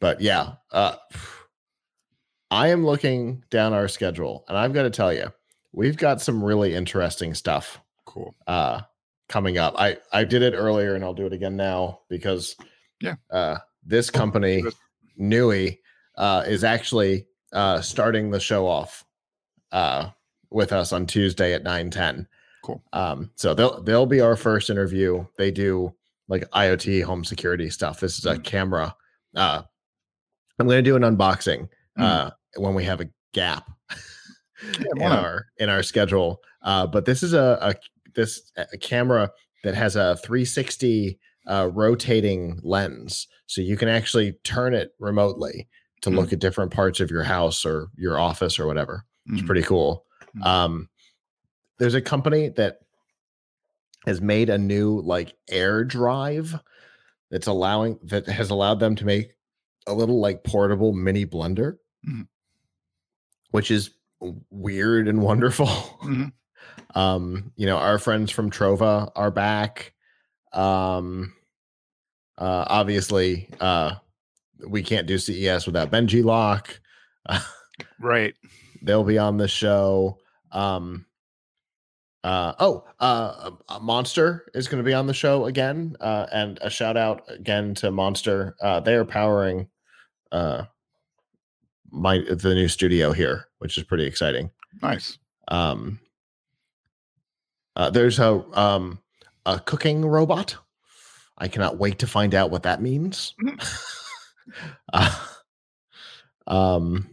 but yeah, uh, <sighs> I am looking down our schedule, and I've got to tell you, we've got some really interesting stuff Cool. uh coming up. I I did it earlier, and I'll do it again now because Yeah. uh, this company. Nui uh, is actually uh, starting the show off uh, with us on Tuesday at nine ten. Cool. Um, so they'll they'll be our first interview. They do like IoT home security stuff. This is a Mm. camera. Uh, I'm going to do an unboxing Mm. uh, when we have a gap <laughs> in our in our schedule. Uh, but this is a, a this a camera that has a 360 uh, rotating lens, so you can actually turn it remotely to Mm. look at different parts of your house or your office or whatever. It's Mhm. pretty cool. Mm. Um, there's a company that has made a new like air drive that's allowing that has allowed them to make a little like portable mini blender, Mhm. which is weird and <laughs> wonderful. Mhm. um, you know, our friends from Trova are back. Um, uh, obviously, uh, we can't do CES without Benji Lock. <laughs> Right. they'll be on the show. Um, uh, oh, uh, uh, Monster is going to be on the show again, uh, and a shout out again to Monster. Uh, they are powering uh, my the new studio here, which is pretty exciting. Nice. Um, uh, there's a um, a cooking robot. I cannot wait to find out what that means. <laughs> uh, um,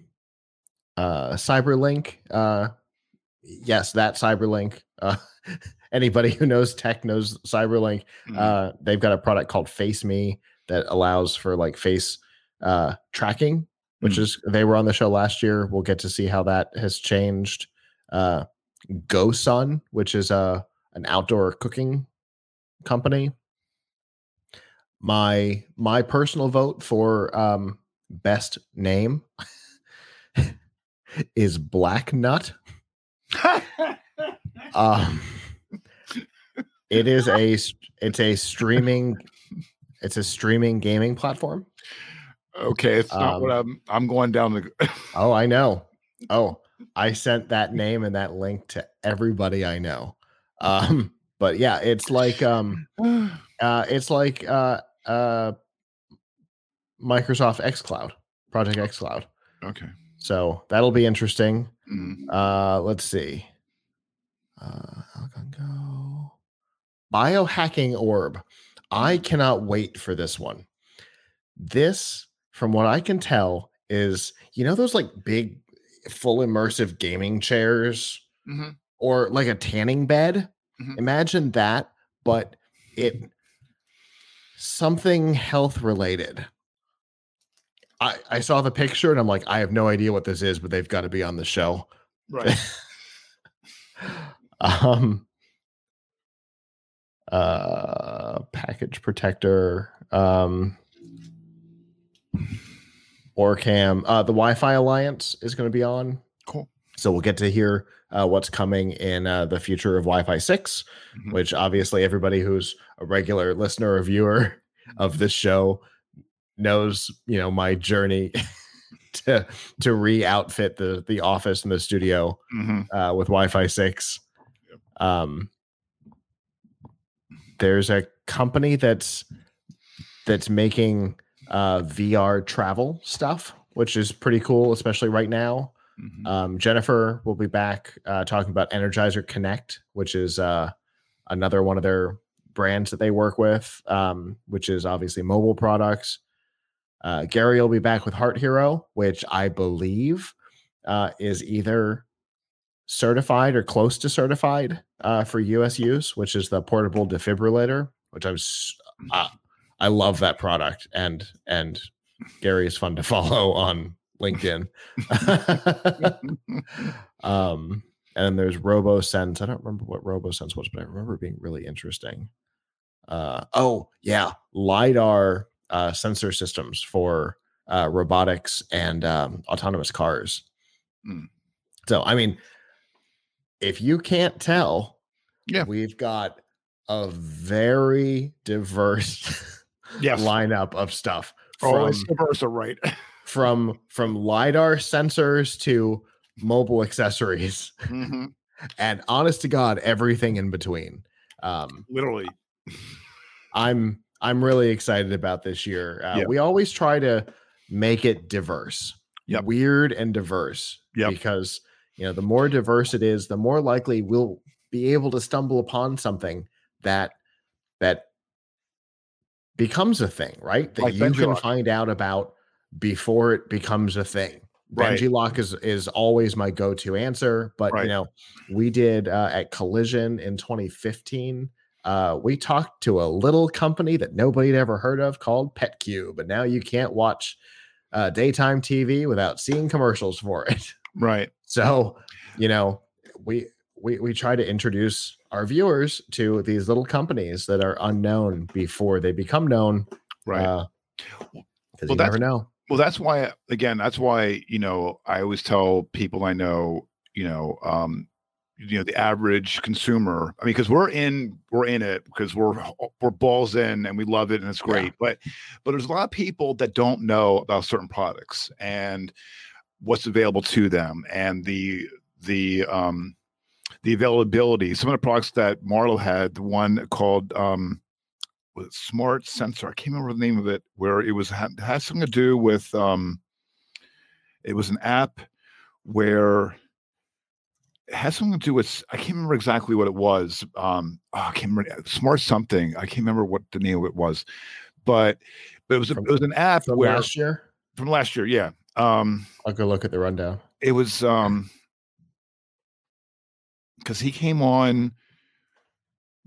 uh, Cyberlink. Uh, yes, that Cyberlink. Uh, <laughs> anybody who knows tech knows Cyberlink. Mhm. Uh, they've got a product called Face Me that allows for like face uh, tracking, which Mm. is they were on the show last year. We'll get to see how that has changed. Uh, Go Sun, which is a an outdoor cooking company. My my personal vote for um, best name <laughs> is Black Nut. Um, it is a it's a streaming it's a streaming gaming platform. Okay, it's not what I'm. I'm going down the. <laughs> Oh, I know. Oh, I sent that name and that link to everybody I know. Um, but yeah, it's like um <sighs> uh it's like uh uh Microsoft xCloud, Project xCloud. okay. So that'll be interesting. Mhm. Uh let's see. Uh Go. Biohacking orb. I cannot wait for this one. This, from what I can tell, is you know those like big full immersive gaming chairs Mhm. or like a tanning bed. Mhm. Imagine that, but it something health related. I, I saw the picture and I'm like, I have no idea what this is, but they've got to be on the show. Right. <laughs> um uh package protector um Orcam uh the Wi-Fi Alliance is going to be on cool. so we'll get to hear uh, what's coming in uh, the future of Wi-Fi 6 Mhm. which obviously everybody who's a regular listener or viewer of this show knows you know my journey <laughs> to to re-outfit the the office and the studio Mhm. uh, with Wi-Fi six. Um, there's a company that's that's making uh, VR travel stuff, which is pretty cool, especially right now. Mhm. Um, Jennifer will be back uh, talking about Energizer Connect, which is uh, another one of their brands that they work with, um, which is obviously mobile products. Uh, Gary will be back with Heart Hero, which I believe uh, is either certified or close to certified uh, for US use, which is the portable defibrillator, which I'm uh, I love that product and and Gary is fun to <laughs> follow on LinkedIn. <laughs> um, and there's RoboSense. I don't remember what RoboSense was, but I remember it being really interesting. Uh, oh yeah, lidar uh, sensor systems for uh, robotics and um, autonomous cars. Mm. So I mean, if you can't tell, Yeah. we've got a very diverse <laughs> Yes. lineup of stuff Oh, from it's diverse, right. <laughs> from from lidar sensors to mobile accessories Mhm. <laughs> and honest to god everything in between um Literally. i'm i'm really excited about this year uh, Yeah. we always try to make it diverse Yep. weird and diverse Yep. because you know the more diverse it is the more likely we'll be able to stumble upon something that that becomes a thing right that Like you can Lock. find out about before it becomes a thing Right. Benji lock is is always my go-to answer but Right. you know we did uh, at collision in 2015 uh, we talked to a little company that nobody had ever heard of called petcube and now you can't watch uh, daytime tv without seeing commercials for it Right. <laughs> so, you know, we we we try to introduce our viewers to these little companies that are unknown before they become known. Right. Uh, Well, you that's- never know. well that's why again that's why you know i always tell people i know you know um you know the average consumer i mean because we're in we're in it because we're we're balls in and we love it and it's Yeah. great but but there's a lot of people that don't know about certain products and what's available to them and the the um the availability. Some of the products that marlo had the one called um was smart sensor? I can't remember the name of it where it was had, had something to do with um it was an app where it has something to do with i can't remember exactly what it was um oh, i can't remember smart something. I can't remember what the name of it was. But but it was a, From- it was an app From where last year, from last year yeah. Um I'll go look at the rundown. it was um because he came on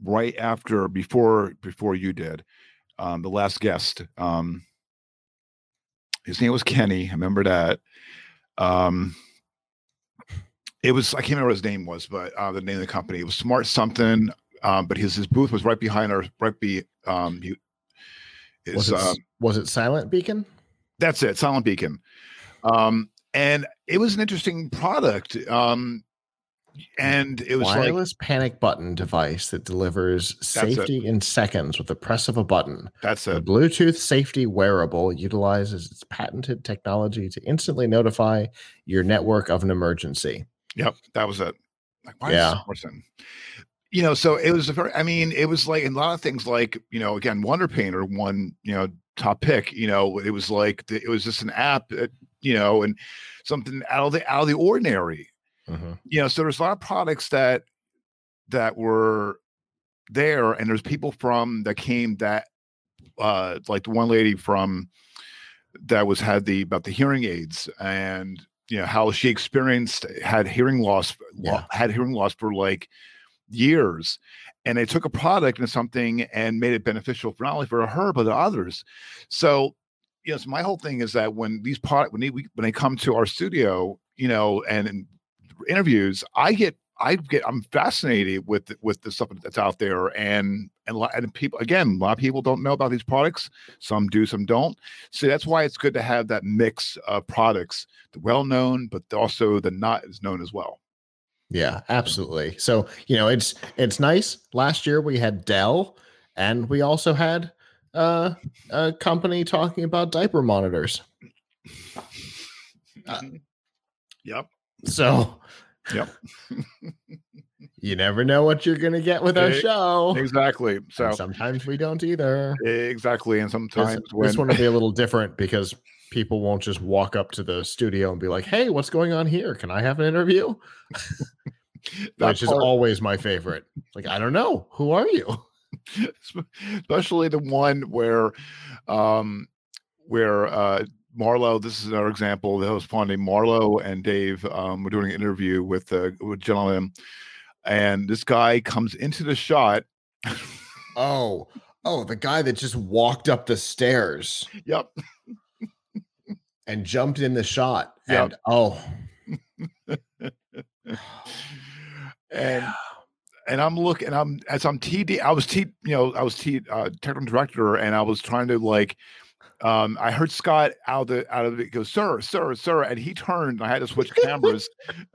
right after before before you did um the last guest um his name was kenny i remember that um it was i can't remember what his name was but uh the name of the company it was smart something um but his his booth was right behind our right be um he, Was it, um, was it Silent Beacon? that's it, Silent Beacon. Um, and it was an interesting product. Um, and it was like Wireless panic button device that delivers it. safety in seconds with the press of a button. that's The it. Bluetooth safety wearable utilizes its patented technology to instantly notify your network of an emergency. Yep, that was it. Like, why Yeah. is this person? You know, so it was a very. I mean, it was like a lot of things. Like you know, again, Wonder Painter one. You know, top pick. You know, it was like the, it was just an app. That, you know, and something out of the out of the ordinary. Mhm. you know so there's a lot of products that that were there and there's people from that came that uh like the one lady from that was had the about the hearing aids and you know how she experienced had hearing loss lo- Yeah. had hearing loss for like years and they took a product and something and made it beneficial for not only for her but the others so yes, my whole thing is that when these product when they when they come to our studio, you know, and in interviews, I get I get I'm fascinated with with the stuff that's out there, and and, and people again, a lot of people don't know about these products. Some do, some don't. So that's why it's good to have that mix of products, the well known, but also the not as known as well. Yeah, absolutely. So you know, it's it's nice. Last year we had Dell, and we also had uh, a company talking about diaper monitors. Uh, yep. So, yep. <laughs> you never know what you're going to get with our show. Exactly. So and sometimes we don't either. Exactly. And sometimes this, when... this one will be a little different because people won't just walk up to the studio and be like, "Hey, what's going on here? Can I have an interview?" <laughs> Which part... is always my favorite. Like, I don't know. Who are you? <laughs> especially the one where um where uh Marlo, this is another example that was funny. Marlo and Dave um, were doing an interview with a, with a gentleman, and this guy comes into the shot. oh, oh, the guy that just walked up the stairs. Yep. and jumped in the shot. Yep. And oh. <sighs> and and I'm looking, I'm as I'm TD, I was T, you know, I was T uh, technical director, and I was trying to like, um, I heard Scott out of the out of it go, sir, sir, sir, and he turned. I had to switch cameras, <laughs> <laughs>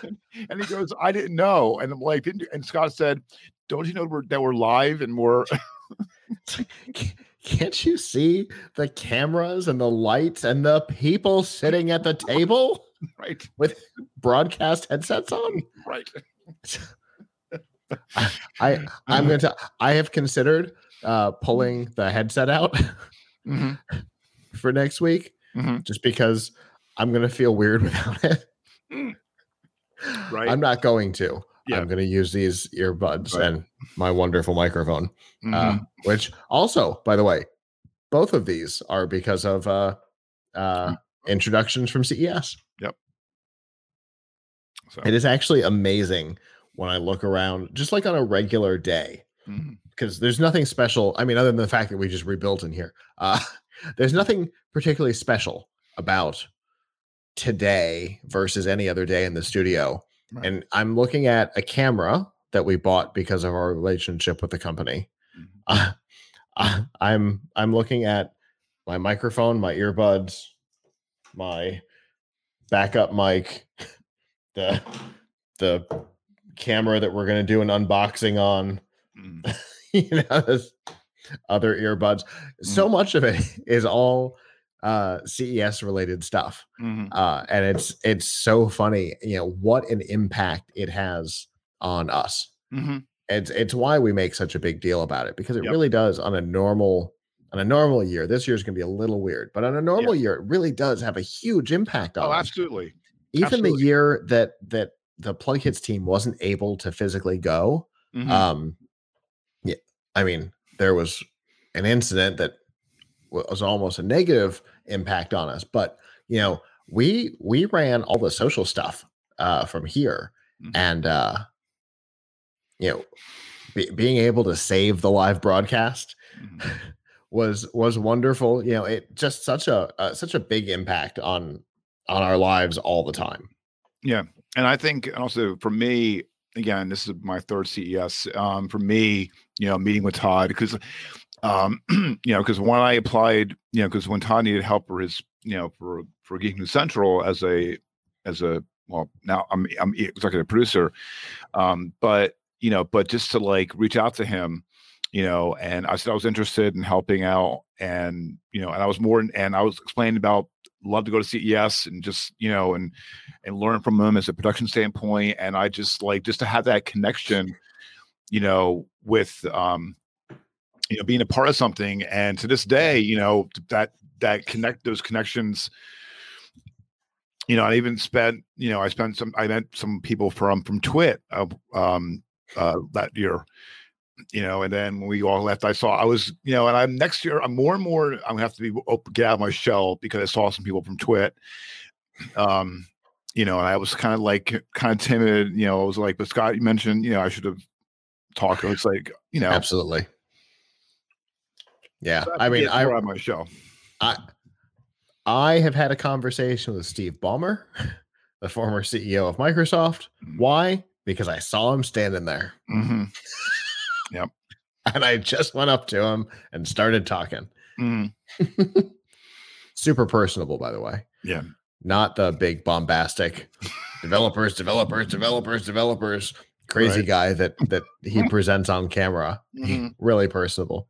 and he goes, I didn't know, and I'm like, didn't you? And Scott said, don't you know we're, that we're live and we're. <laughs> Can't you see the cameras and the lights and the people sitting at the table? Right. With broadcast headsets on? Right. I, I I'm going to I have considered uh pulling the headset out mm-hmm. for next week mm-hmm. just because I'm going to feel weird <laughs> without it. Mm. Right. I'm not going to. Yeah. I'm going to use these earbuds right. and my wonderful microphone, uh, mm-hmm. uh, which also, by the way, both of these are because of uh, uh, mm. introductions from CES. Yep. So. It is actually amazing when I look around, just like on a regular day, because there's nothing special. I mean, other than the fact that we just rebuilt in here, uh, <laughs> there's nothing particularly special about today versus any other day in the studio. Right. And I'm looking at a camera that we bought because of our relationship with the company. Mm-hmm. <laughs> Uh, I'm I'm looking at my microphone, my earbuds, my backup mic, <laughs> the the camera that we're going to do an unboxing on. Mm. <laughs> you know, other earbuds. Mm. So much of it <laughs> is all uh CES related stuff. Mm-hmm. Uh and it's it's so funny, you know, what an impact it has on us. Mm-hmm. It's it's why we make such a big deal about it because it yep. really does on a normal on a normal year. This year's going to be a little weird, but on a normal year it really does have a huge impact on Oh, us. absolutely. Even absolutely. the year that that the PLuGHiTz team wasn't able to physically go. Mm-hmm. Um, yeah, I mean, there was an incident that was almost a negative impact on us, but you know, we we ran all the social stuff uh, from here, mm-hmm. and uh, you know, be, being able to save the live broadcast. Mm-hmm. <laughs> was was wonderful you know it just such a uh, such a big impact on on our lives all the time yeah and I think also for me, again, this is my third CES. Um, for me, you know, meeting with Todd because, um, <clears throat> you know, because when I applied, you know, because when Todd needed help for his, you know, for for Geek News Central as a as a well, now I'm I'm executive producer, um, but you know, but just to like reach out to him, you know, and I said I was interested in helping out, and you know, and I was more, and I was explaining about love to go to CES and just you know and and learn from them as a production standpoint. And I just like just to have that connection, you know, with um, you know, being a part of something. And to this day, you know, that that connect those connections. You know, I even spent, you know, I spent some, I met some people from from Twit uh, um, uh, that year, you know, and then when we all left, I saw I was, you know, and I'm next year, I'm more and more, I'm gonna have to be open, get out of my shell because I saw some people from Twit. Um, you know, and I was kind of like kind of timid, you know, I was like, but Scott, you mentioned, you know, I should have talked. It's like, you know, absolutely. Yeah. So I, I mean, I on my show. I I have had a conversation with Steve Ballmer, <laughs> the former CEO of Microsoft. Mhm. Why? Because I saw him standing there hmm <laughs> and I just went up to him and started talking. hmm <laughs> Super personable, by the way. Yeah. Not the big bombastic developers, developers, developers, developers, crazy Right. guy that that he <laughs> presents on camera. Mhm. really personable.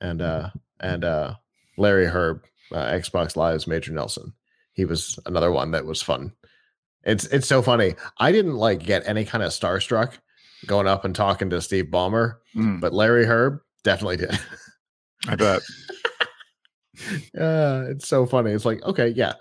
And uh and uh Larry Hryb, uh, Xbox Live's Major Nelson. He was another one that was fun. It's it's so funny. I didn't like get any kind of starstruck going up and talking to Steve Ballmer, Mm, but Larry Hryb definitely did. I bet. <laughs> Uh, it's so funny. It's like, okay, yeah,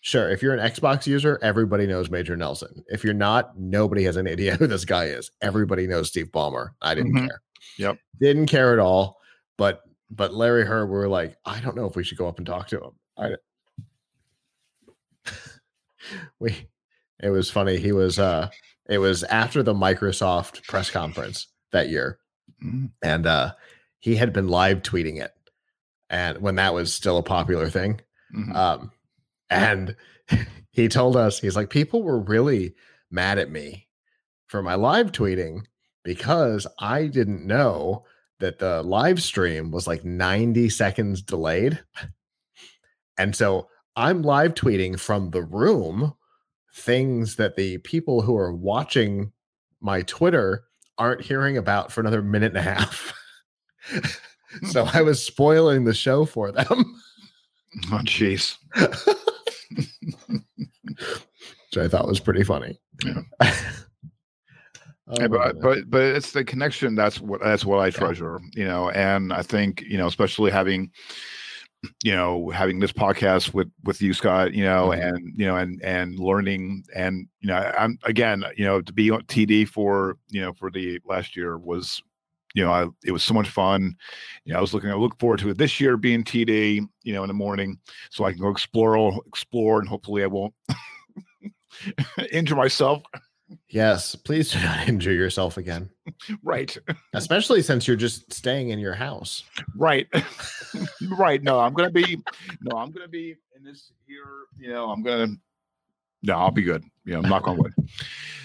sure. If you're an Xbox user, everybody knows Major Nelson. If you're not, nobody has an <laughs> idea who this guy is. Everybody knows Steve Ballmer. I didn't Mhm. care. Yep. Didn't care at all. But but Larry Hryb, we were like, I don't know if we should go up and talk to him. I <laughs> we it was funny. He was uh it was after the Microsoft press conference that year Mhm. and uh he had been live tweeting it and when that was still a popular thing Mhm. um and <laughs> he told us he's like people were really mad at me for my live tweeting because i didn't know that the live stream was like 90 seconds delayed and so i'm live tweeting from the room things that the people who are watching my twitter aren't hearing about for another minute and a half <laughs> so i <laughs> was spoiling the show for them Oh, jeez. <laughs> which I thought was pretty funny. Yeah. Oh Yeah, but, but but it's the connection that's what that's what I treasure, you know, and I think you know, especially having you know having this podcast with with you scott you know Mhm. and you know and and learning and you know i'm again you know to be on td for you know for the last year was you know I, it was so much fun. You know i was looking i look forward to it this year being td you know in the morning so i can go explore explore and hopefully i won't <laughs> injure myself. Yes, please do not <laughs> injure yourself again, <laughs> right. Especially since you're just staying in your house. right. <laughs> Right. No i'm gonna be no i'm gonna be in this here you know i'm gonna no i'll be good. You know knock on wood.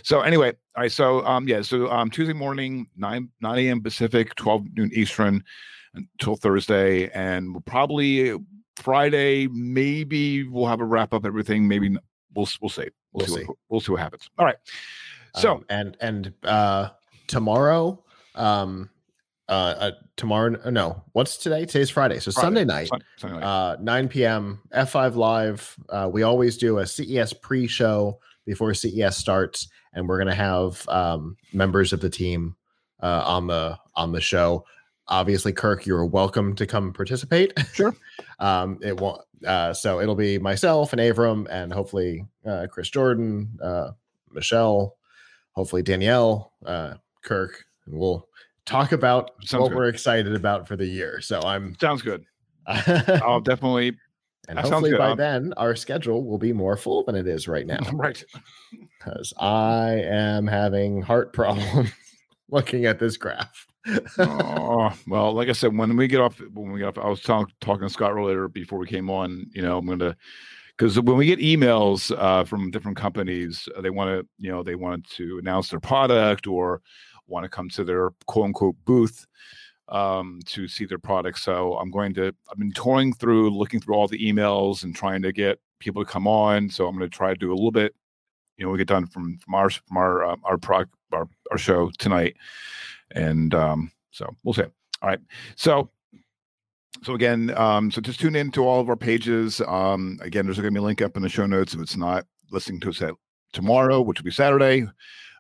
So anyway all right so um yeah so um tuesday morning 9 9 a.m pacific 12 noon eastern until thursday and we'll probably friday maybe we'll have a wrap up everything maybe we'll we'll see. We'll, We'll see, see. What, we'll see what happens. All right. So Um, and and uh tomorrow, um uh, uh tomorrow no, what's today? Today's Friday. So Sunday night, Sun- Sunday night. uh 9 p.m. F5 Live. Uh, we always do a CES pre-show before CES starts, and we're gonna have um, members of the team uh, on the on the show. Obviously, Kirk, you're welcome to come participate. Sure. <laughs> um, it won't. Uh, so it'll be myself and Avram, and hopefully uh, Chris Jordan, uh, Michelle, hopefully Danielle, uh, Kirk, and we'll talk about Sounds what good. we're excited about for the year. So I'm sounds good <laughs> i'll definitely and That hopefully by Um, then our schedule will be more full than it is right <laughs> now right because I am having heart <laughs> problems looking at this graph. oh, well, like I said, when we get off, when we get off, I was talk, talking to Scott earlier before we came on. You know, I'm going to because when we get emails uh, from different companies, they want to, you know, they want to announce their product or want to come to their quote unquote booth um, to see their product. So I'm going to, I've been touring through, looking through all the emails and trying to get people to come on. So I'm going to try to do a little bit. You know, we get done from from our from our uh, our our, our show tonight, and um, so we'll see. All right, so so again, um, so just tune in to all of our pages. Um, again, there's going to be a link up in the show notes if it's not listening to us at tomorrow, which will be Saturday.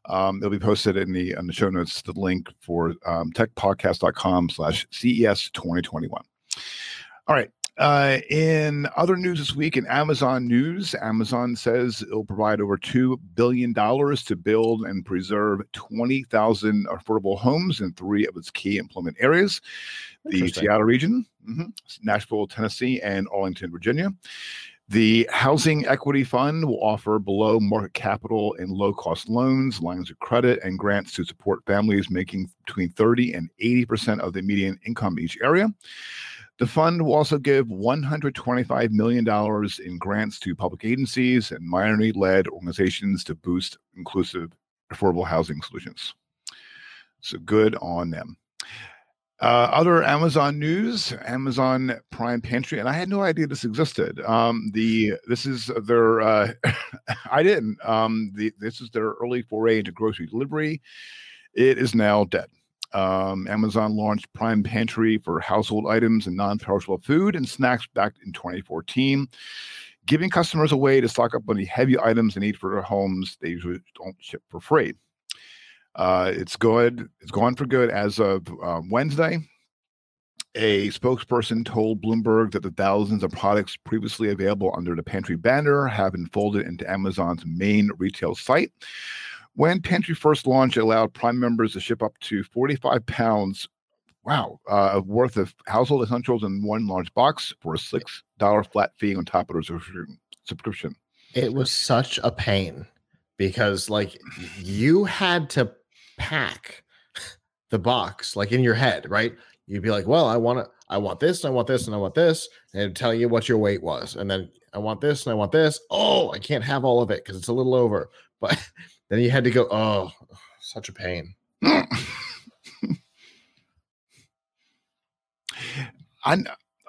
Um, it'll be posted in the in the show notes. The link for um, techpodcast.com slash CES 2021. All right. Uh, in other news this week, in Amazon news, Amazon says it'll provide over $2 billion to build and preserve 20,000 affordable homes in three of its key employment areas the Seattle region, mhm, Nashville, Tennessee, and Arlington, Virginia. The Housing Equity Fund will offer below market capital and low cost loans, lines of credit, and grants to support families making between 30 and 80% of the median income in each area. The fund will also give $125 million in grants to public agencies and minority led organizations to boost inclusive, affordable housing solutions. So good on them. Uh, other Amazon news: Amazon Prime Pantry, and I had no idea this existed. Um, the this is their uh, <laughs> I didn't. Um, the this is their early foray into grocery delivery. It is now dead. Um, Amazon launched Prime Pantry for household items and non-perishable food and snacks back in 2014, giving customers a way to stock up on the heavy items they need for their homes. They usually don't ship for free. Uh, it's good. It's gone for good as of uh, Wednesday. A spokesperson told Bloomberg that the thousands of products previously available under the Pantry banner have been folded into Amazon's main retail site. When Pantry first launched, it allowed Prime members to ship up to 45 pounds, wow, uh, worth of household essentials in one large box for a $6 flat fee on top of the subscription. It was such a pain because, like, you had to pack the box like in your head, right? You'd be like, well, I want to, I want this, I want this, and I want this, and tell you what your weight was, and then I want this and I want this. Oh, I can't have all of it because it's a little over. <laughs> But then you had to go, oh, such a pain. I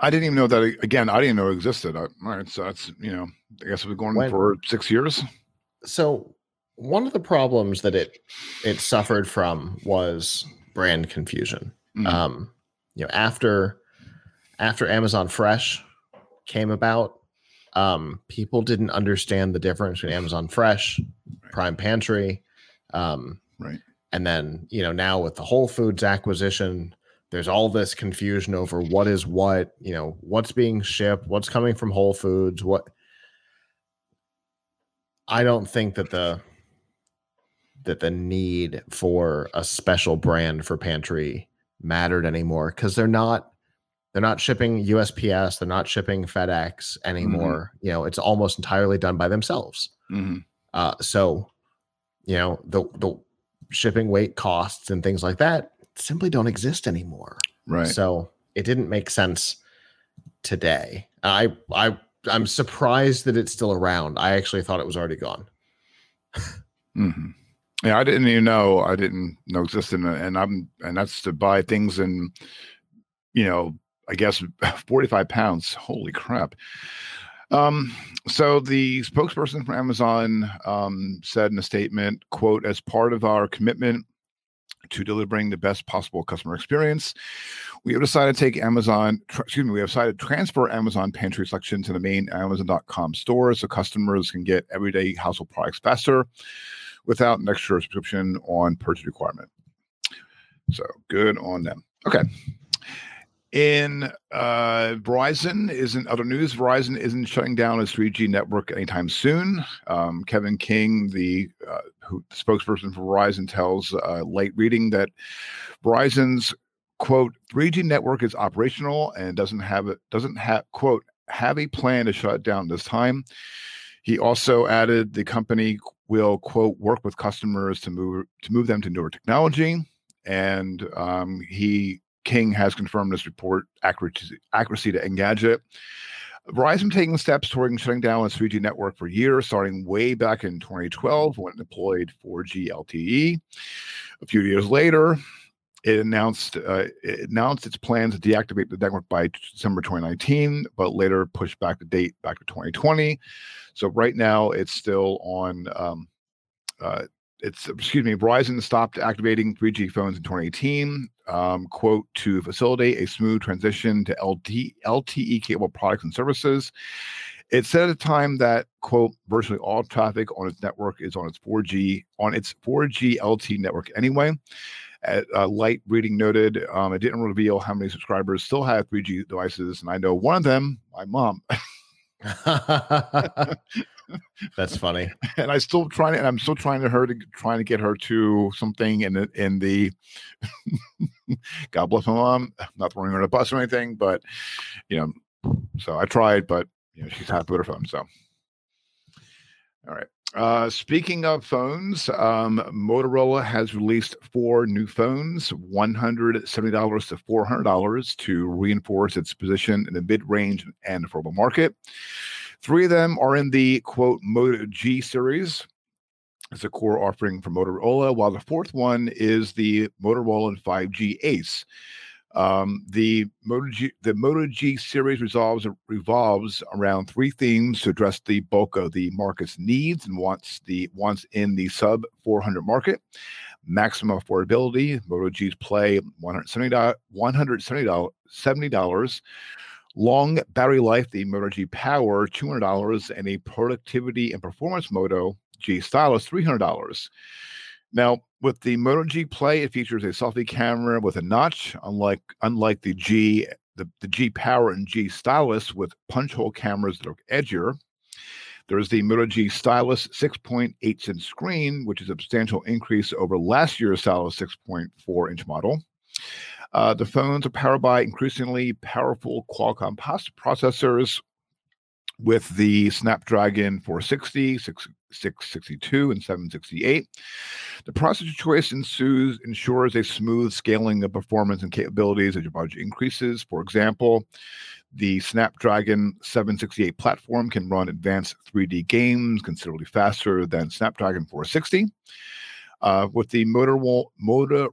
I didn't even know that again. I didn't know it existed. I, all right, so that's you know, I guess we've been going when, for six years. So one of the problems that it it suffered from was brand confusion. Mm-hmm. Um, you know, after after Amazon Fresh came about, um, people didn't understand the difference between Amazon Fresh, right. Prime Pantry, um, right, and then you know now with the Whole Foods acquisition, there's all this confusion over what is what, you know, what's being shipped, what's coming from Whole Foods, what. I don't think that the that the need for a special brand for pantry mattered anymore because they're not they're not shipping USPS, they're not shipping FedEx anymore. Mm-hmm. You know, it's almost entirely done by themselves. Mm-hmm. Uh, so, you know, the the shipping weight costs and things like that simply don't exist anymore. Right. So it didn't make sense today. I I I'm surprised that it's still around. I actually thought it was already gone. mm-hmm. Yeah, I didn't even know I didn't know existed, and I'm and that's to buy things in, you know, I guess <laughs> 45 pounds. Holy crap. Um, so the spokesperson from Amazon um, said in a statement, quote, as part of our commitment to delivering the best possible customer experience, we have decided to take Amazon, excuse me, we have decided to transfer Amazon pantry selection to the main Amazon.com store so customers can get everyday household products faster without an extra subscription on purchase requirement. So good on them. Okay. In uh, Verizon isn't other news. Verizon isn't shutting down its 3G network anytime soon. Um, Kevin King, the, uh, who, spokesperson for Verizon, tells uh, Light Reading that Verizon's quote 3G network is operational and doesn't have it doesn't have quote have a plan to shut down this time. He also added the company will quote work with customers to move to move them to newer technology, and um, he King has confirmed this report accuracy, accuracy to Engadget. Verizon taking steps toward shutting down its 3G network for years, starting way back in 2012 when it deployed 4G LTE. A few years later, it announced uh, it announced its plans to deactivate the network by December 2019, but later pushed back the date back to 2020. So right now, it's still on. Um, uh, it's excuse me. Verizon stopped activating 3G phones in 2018. Um, quote to facilitate a smooth transition to LT, LTE cable products and services. It said at the time that quote virtually all traffic on its network is on its 4G on its 4G LTE network anyway. At, uh, Light Reading noted, um, it didn't reveal how many subscribers still have 3G devices, and I know one of them, my mom. <laughs> <laughs> That's funny. And I still trying, and I'm still trying to her to trying to get her to something in the in the. <laughs> God bless my mom. Not throwing her on a bus or anything, but you know, so I tried, but you know, she's happy with her phone. So, all right. Uh, speaking of phones, um, Motorola has released four new phones, $170 to $400 to reinforce its position in the mid range and affordable market. Three of them are in the quote Moto G series. It's a core offering from Motorola, while the fourth one is the Motorola 5G Ace. Um, the Moto G, the Moto G series resolves revolves around three themes to address the bulk of the market's needs and wants the wants in the sub 400 market. Maximum affordability. Moto G's play 170 170 dollars. Long battery life. The Moto G Power 200 dollars and a productivity and performance Moto G Stylus 300 dollars. Now, with the Moto G Play, it features a selfie camera with a notch, unlike unlike the G, the, the G Power and G Stylus with punch hole cameras that are edgier. There's the Moto G Stylus 6.8 inch screen, which is a substantial increase over last year's Stylus 6.4 inch model. Uh, the phones are powered by increasingly powerful Qualcomm processors with the Snapdragon 460, 6, 662, and 768. The processor choice ensues, ensures a smooth scaling of performance and capabilities as your budget increases. For example, the Snapdragon 768 platform can run advanced 3D games considerably faster than Snapdragon 460. Uh, with the Motorola, Motor,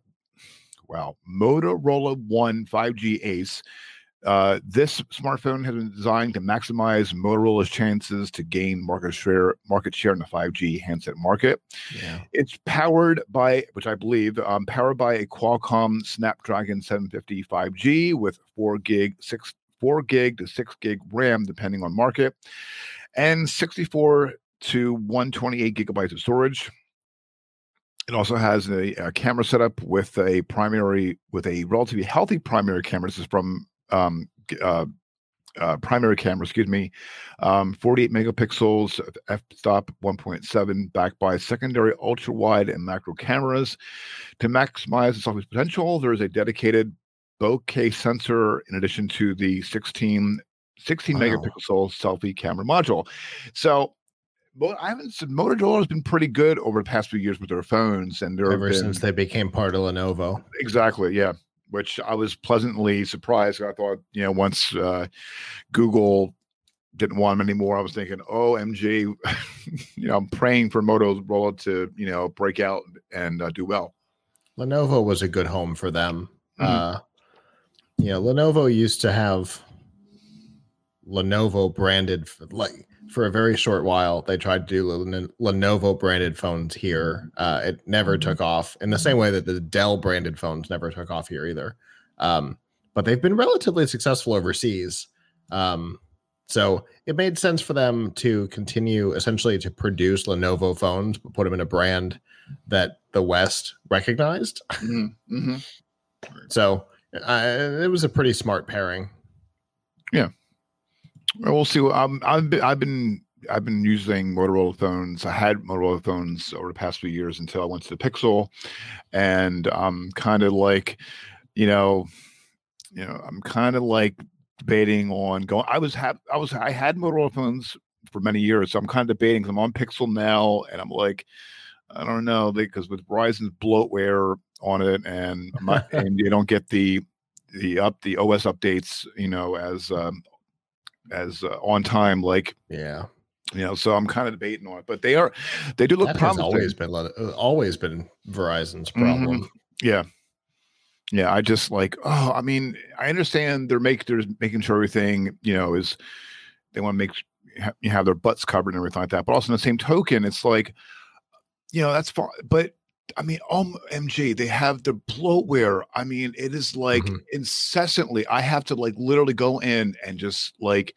wow, Motorola One 5G Ace, uh, this smartphone has been designed to maximize Motorola's chances to gain market share market share in the 5G handset market. Yeah. It's powered by, which I believe, um, powered by a Qualcomm Snapdragon 750 5G with four gig, six four gig to six gig RAM, depending on market, and 64 to 128 gigabytes of storage. It also has a, a, camera setup with a primary, with a relatively healthy primary camera. This is from um, uh, uh, primary camera, excuse me, um, 48 megapixels, f-stop 1.7, backed by secondary ultra wide and macro cameras. To maximize the selfie's potential, there is a dedicated bokeh sensor in addition to the 16, 16 wow. megapixel selfie camera module. So I haven't said Motorola has been pretty good over the past few years with their phones, and they're ever been, since they became part of Lenovo. Exactly, yeah which I was pleasantly surprised. I thought, you know, once uh, Google didn't want them anymore, I was thinking, oh, MG, <laughs> you know, I'm praying for Motorola to, you know, break out and uh, do well. Lenovo was a good home for them. Mm-hmm. Uh, you know, Lenovo used to have Lenovo branded, like for a very short while, they tried to do Lenovo branded phones here. Uh, it never mm-hmm. took off in the same way that the Dell branded phones never took off here either. Um, but they've been relatively successful overseas. Um, so it made sense for them to continue essentially to produce Lenovo phones, but put them in a brand that the West recognized. <laughs> Mm-hmm. Mm-hmm. So uh, it was a pretty smart pairing. Yeah. We'll see. Um, I've been, I've been I've been using Motorola phones. I had Motorola phones over the past few years until I went to the Pixel, and I'm kind of like, you know, you know, I'm kind of like debating on going. I was have I was I had Motorola phones for many years, so I'm kind of debating. I'm on Pixel now, and I'm like, I don't know, because with Verizon's bloatware on it, and not, <laughs> and you don't get the the up the OS updates, you know, as um, as uh, on time like yeah you know so i'm kind of debating on it but they are they do look that promising. has always been uh, always been verizon's problem mm-hmm. yeah yeah i just like oh i mean i understand they're make they're making sure everything you know is they want to make you have their butts covered and everything like that but also in the same token it's like you know that's fine but I mean, OMG, they have the bloatware. I mean, it is like mm-hmm. incessantly. I have to like literally go in and just like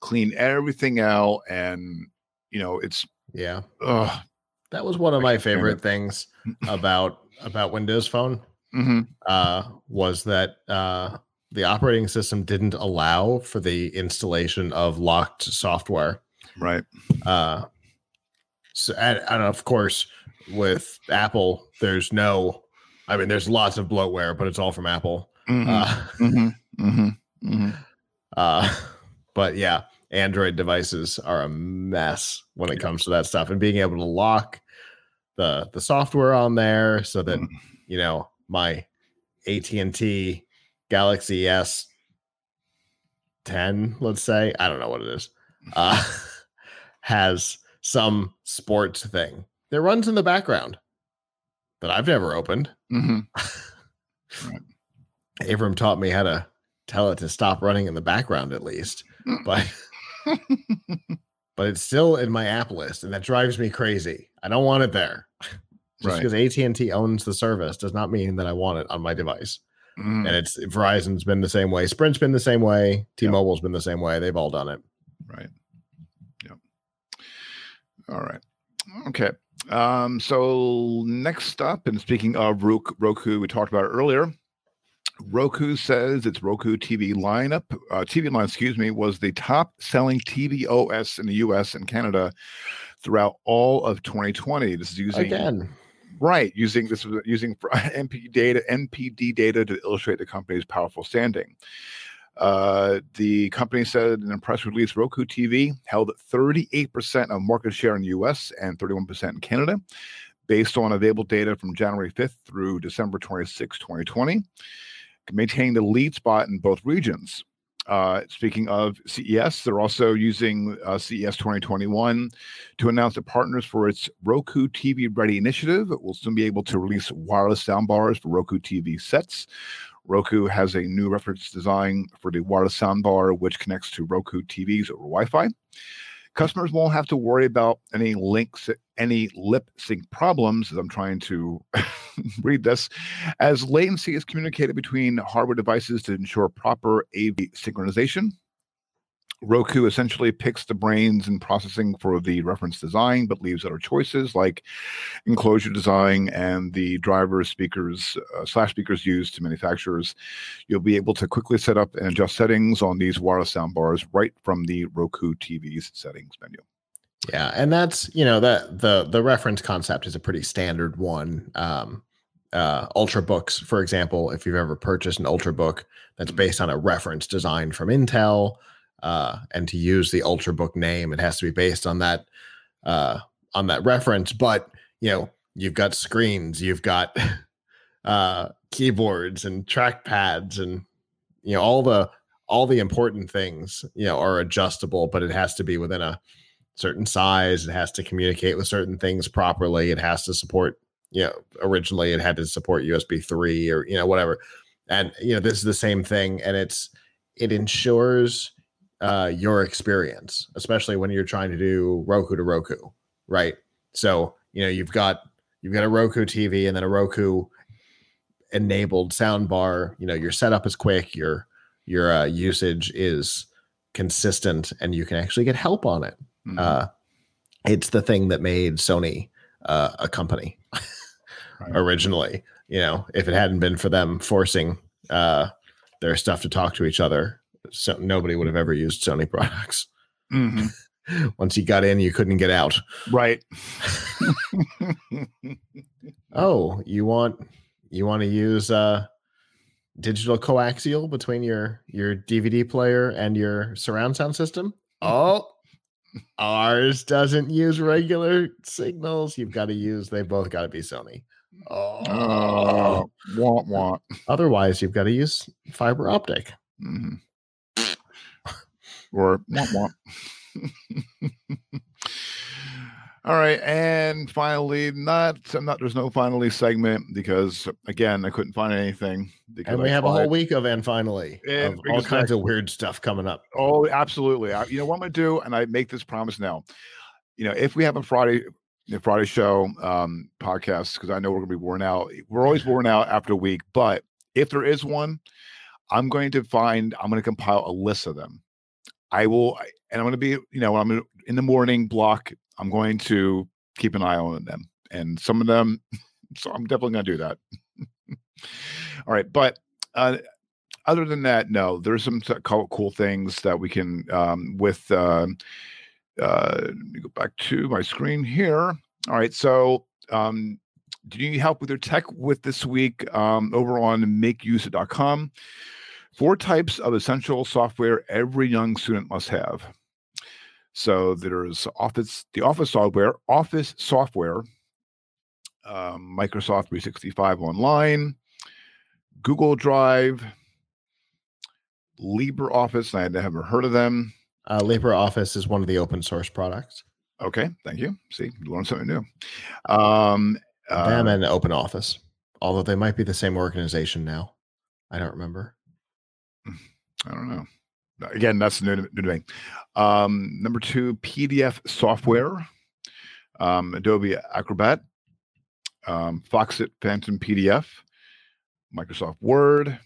clean everything out, and you know, it's yeah. Ugh. That was one of my favorite things about about Windows Phone. Mm-hmm. Uh, was that uh, the operating system didn't allow for the installation of locked software. Right. Uh, so, and, and of course, with Apple, there's no, I mean, there's lots of bloatware, but it's all from Apple. Mm-hmm. Uh, mm-hmm. Mm-hmm. mm-hmm. <laughs> uh, but yeah, Android devices are a mess when it comes to that stuff and being able to lock the the software on there so that Mm. you know my AT&T Galaxy S 10, let's say, I don't know what it is, uh, <laughs> has some sports thing that runs in the background that I've never opened. Mhm. <laughs> Abram taught me how to tell it to stop running in the background at least, Mm. but <laughs> but it's still in my app list, and that drives me crazy. I don't want it there. <laughs> Just Right. because AT and T owns the service does not mean that I want it on my device. Mhm. And it's Verizon's been the same way, Sprint's been the same way, T-Mobile's been the same way. They've all done it. Right. Yep. All right. Okay. Um, so next up, and speaking of Roku, Roku, we talked about it earlier. Roku says its Roku TV lineup, uh, TV line, excuse me, was the top selling TV OS in the US and Canada throughout all of 2020. This is using Again, Right, using this was using <laughs> NPD data, NPD data to illustrate the company's powerful standing. Uh, the company said in a press release, Roku TV held 38% of market share in the U.S. and 31% in Canada, based on available data from January 5th through December 26, 2020, maintaining the lead spot in both regions. Uh, speaking of CES, they're also using uh, CES 2021 to announce that partners for its Roku TV Ready initiative It will soon be able to release wireless soundbars for Roku TV sets. Roku has a new reference design for the wireless soundbar, which connects to Roku TVs over Wi Fi. Customers won't have to worry about any links, any lip sync problems, as I'm trying to <laughs> read this, as latency is communicated between hardware devices to ensure proper AV synchronization. Roku essentially picks the brains and processing for the reference design, but leaves other choices like enclosure design and the driver speakers uh, slash speakers used to manufacturers. You'll be able to quickly set up and adjust settings on these wireless soundbars right from the Roku TV's settings menu. yeah, and that's you know that the the reference concept is a pretty standard one. Um, uh, Ultrabooks, for example, if you've ever purchased an Ultrabook that's based on a reference design from Intel, uh, and to use the Ultrabook name, it has to be based on that uh, on that reference. But you know, you've got screens, you've got <laughs> uh, keyboards and trackpads, and you know all the all the important things you know are adjustable, but it has to be within a certain size. It has to communicate with certain things properly. It has to support you know originally it had to support USB three or you know whatever, and you know this is the same thing, and it's it ensures uh, your experience, especially when you're trying to do Roku to Roku, right? So you know you've got you've got a Roku TV and then a Roku enabled sound bar. You know your setup is quick, your your uh, usage is consistent, and you can actually get help on it. Mhm. Uh, it's the thing that made Sony uh, a company Right. originally. You know, if it hadn't been for them forcing uh, their stuff to talk to each other, so nobody would have ever used Sony products. Mhm. <laughs> Once you got in, you couldn't get out. Right. <laughs> Oh, you want you want to use uh, digital coaxial between your your DVD player and your surround sound system? Oh, ours doesn't use regular signals. You've got to use. They both got to be Sony. Oh, Oh, want, want. otherwise you've got to use fiber optic. hmm Or want, want. <laughs> All right, and finally, not I'm not. There's no finally segment because again, I couldn't find anything. Because And we I have a whole tried- week of and finally And of all kinds of weird stuff coming up. Oh, absolutely. I, you know what I'm gonna do, and I make this promise now. You know, if we have a Friday, a Friday show um podcast, because I know we're gonna be worn out. We're always worn out after a week, but if there is one, I'm going to find. I'm going to compile a list of them. I will, and I'm going to be, you know, I'm in the morning block. I'm going to keep an eye on them, and some of them. <laughs> So I'm definitely going to do that. <laughs> All right, but uh, other than that, no, there's some cool, cool things that we can um, with. Uh, uh, let me go back to my screen here. All right, so um, do you need help with your tech with this week um, over on makeuse.com? Four types of essential software every young student must have. So there's Office, the Office software, Office software, um, Microsoft 365 Online, Google Drive, LibreOffice. I had never heard of them. Uh, LibreOffice is one of the open source products. Okay, thank you. See, you learn something new. Um, uh, Them and Open Office, although they might be the same organization now. I don't remember. I don't know. Again, that's new to, new to me. Um, number two, PDF software, um, Adobe Acrobat, um, Foxit Phantom PDF, Microsoft Word,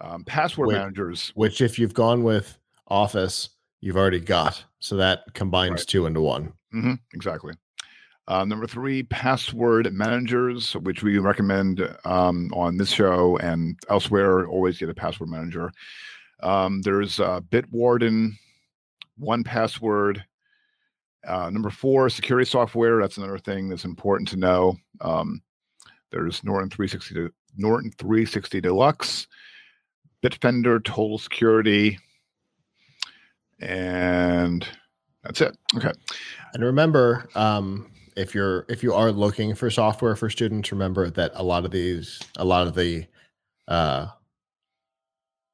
um, password Wait. managers. Which, if you've gone with Office, you've already got. So that combines Right. two into one. hmm exactly. Uh, number three, password managers, which we recommend um, on this show and elsewhere. Always get a password manager. Um, there's uh, Bitwarden, 1Password. Uh, number four, security software. That's another thing that's important to know. Um, there's Norton 360, Norton 360 Deluxe, Bitdefender, Total Security, and that's it. Okay. And remember, um, if you're if you are looking for software for students, remember that a lot of these, a lot of the uh,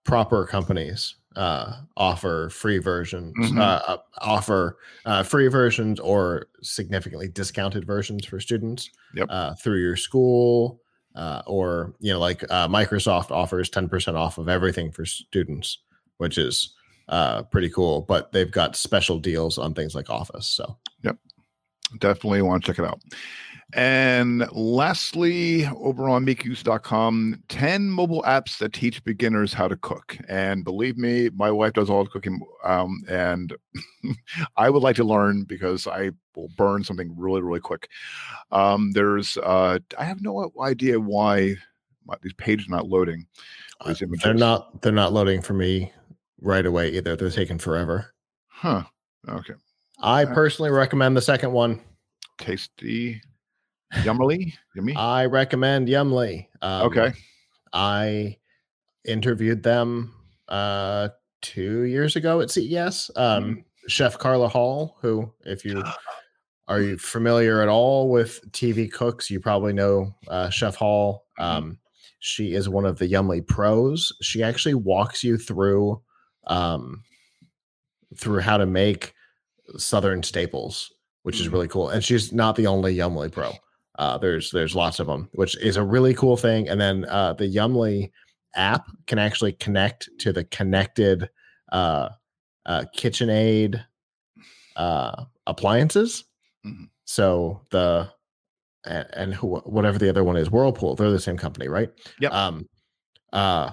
proper companies uh, offer free versions, Mhm. uh, uh, offer uh, free versions or significantly discounted versions for students Yep. uh, through your school. Uh, or you know, like uh, Microsoft offers ten percent off of everything for students, which is uh, pretty cool. But they've got special deals on things like Office. So definitely want to check it out. And lastly, over on makeuse.com, 10 mobile apps that teach beginners how to cook. And believe me, my wife does all the cooking. Um, and <laughs> I would like to learn because I will burn something really, really quick. Um, there's, uh, I have no idea why my, these pages are not loading. uh, they're not they're not loading for me right away either. They're taking forever. Huh. Okay. I personally recommend the second one. Tasty. Yummily. Yummy. I recommend Yummly. Um, okay. I interviewed them uh two years ago at CES. Um, Chef Carla Hall, who, if you <gasps> are you familiar at all with TV cooks, you probably know uh, Chef Hall. Mhm. Um, she is one of the Yummly pros. She actually walks you through um, through how to make Southern staples, which is Mhm. really cool. And she's not the only Yummly pro. Uh, there's there's lots of them, which is a really cool thing. And then uh, the Yummly app can actually connect to the connected uh, uh, KitchenAid uh, appliances. Mhm. So the and, and who, whatever the other one is, Whirlpool, they're the same company, right? Yep. Um, uh,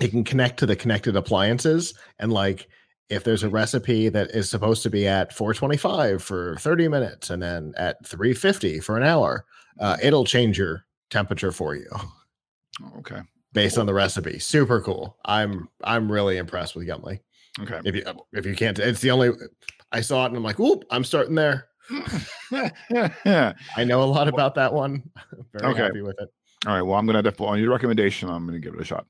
it can connect to the connected appliances and like if there's a recipe that is supposed to be at 425 for 30 minutes and then at 350 for an hour, uh, it'll change your temperature for you Okay. based on the recipe. Super cool. I'm I'm really impressed with Yummly. Okay. If you if you can't, it's the only I saw it and I'm like, oop, I'm starting there. <laughs> I know a lot about that one. <laughs> Very Okay. happy with it. All right. Well, I'm gonna definitely on your recommendation. I'm gonna give it a shot.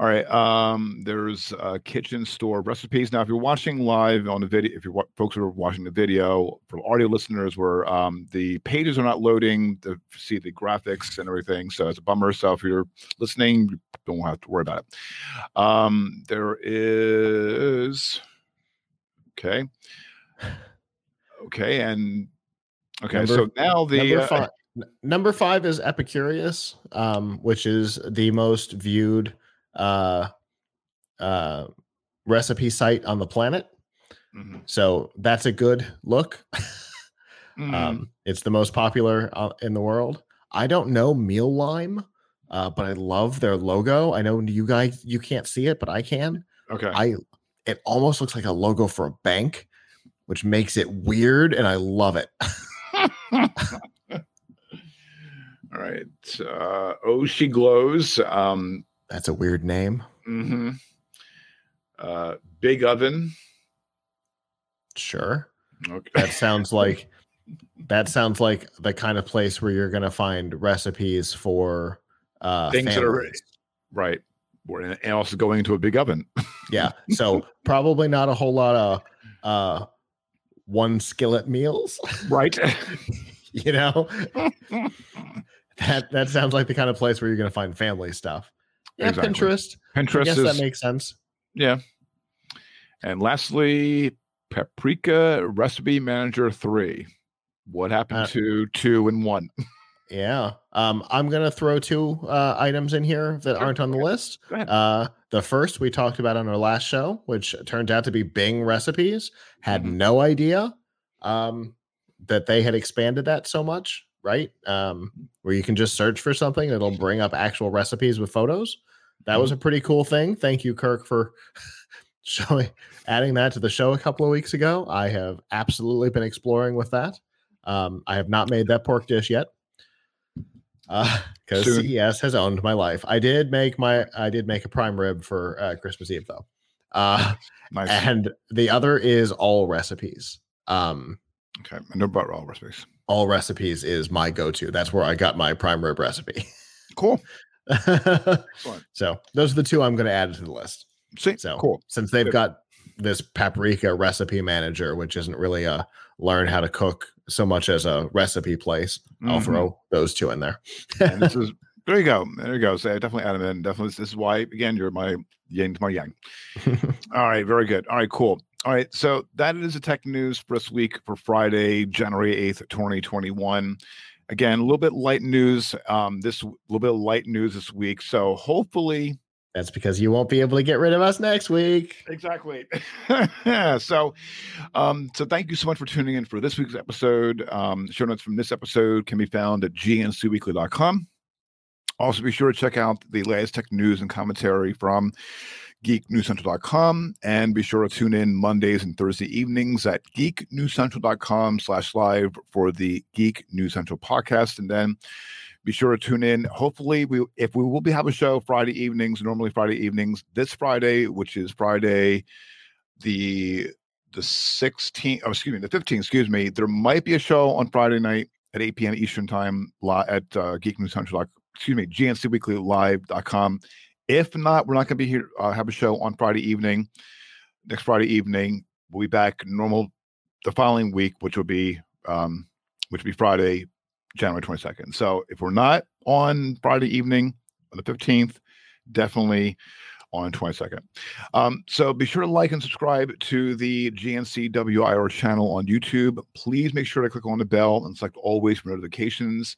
All right. Um, there's uh, kitchen store recipes. Now, if you're watching live on the video, if you're folks who are watching the video for audio listeners, where um, the pages are not loading to see the graphics and everything, so it's a bummer. So if you're listening, you don't have to worry about it. Um, there is okay, <laughs> okay, and okay. so now the number uh, Number five is Epicurious, um, which is the most viewed uh, uh, recipe site on the planet. mhm, So that's a good look. mhm. <laughs> Um, it's the most popular uh, in the world. I don't know Mealime, uh, but I love their logo. I know you guys you can't see it, but I can. okay. I it almost looks like a logo for a bank, which makes it weird, and I love it. <laughs> Right. Uh, oh, she glows. Um, That's a weird name. Mm-hmm. uh, big oven. Sure. Okay. That sounds <laughs> like that sounds like the kind of place where you're gonna find recipes for uh Things that are- families. right. We're And also going into a big oven. <laughs> yeah. So probably not a whole lot of uh one skillet meals. Right. <laughs> you know, that that sounds like the kind of place where you're going to find family stuff. Yeah, Exactly. Pinterest. I Pinterest guess is that makes sense. yeah. And lastly, Paprika Recipe Manager three. What happened Uh, to two and one? <laughs> Yeah. Um, I'm gonna throw two uh, items in here that Sure, aren't on the okay. list. Go ahead. Uh, the first we talked about on our last show, which turned out to be Bing recipes. Had Mhm. no idea um, that they had expanded that so much. Right, um, where you can just search for something, it'll bring up actual recipes with photos. That was a pretty cool thing. Thank you, Kirk, for <laughs> showing adding that to the show a couple of weeks ago. I have absolutely been exploring with that. Um, I have not made that pork dish yet <laughs> because Soon. CES has owned my life. I did make my I did make a prime rib for uh, Christmas Eve though, uh, Nice. and the other is all recipes. Um, okay. I know about all recipes. all recipes is my go-to. That's where I got my prime rib recipe. Cool. <laughs> So those are the two I'm going to add to the list. See, So cool. since they've got this paprika recipe manager, which isn't really a learn how to cook so much as a recipe place, I'll Mhm. throw those two in there. and this is <laughs> there you go. There you go. So I definitely add them in. Definitely this is why again you're my yang to my yang. <laughs> All right, very good. All right, cool. All right, so that is the tech news for this week for Friday, January 8th, 2021. Again, a little bit light news. Um, this a little bit of light news this week. So hopefully That's because you won't be able to get rid of us next week. Exactly. <laughs> so, um, so thank you so much for tuning in for this week's episode. Um, show notes from this episode can be found at gncweekly.com. Also, be sure to check out the latest tech news and commentary from geeknewscentral.com and be sure to tune in Mondays and Thursday evenings at geeknewscentral.com slash live for the Geek News Central podcast. And then be sure to tune in. Hopefully, we if we will be have a show Friday evenings, normally Friday evenings. This Friday, which is Friday, the the 16th, oh, excuse me, the 15th, excuse me, there might be a show on Friday night at 8 p.m. Eastern time at uh, Geek excuse me, GNCweeklyLive.com. If not, we're not going to be here, uh, have a show on Friday evening. Next Friday evening, we'll be back normal the following week, which will be, um, which will be Friday, January 22nd. So if we're not on Friday evening on the 15th, definitely on 22nd. Um, so be sure to like and subscribe to the GNCWIR channel on YouTube. Please make sure to click on the bell and select always for notifications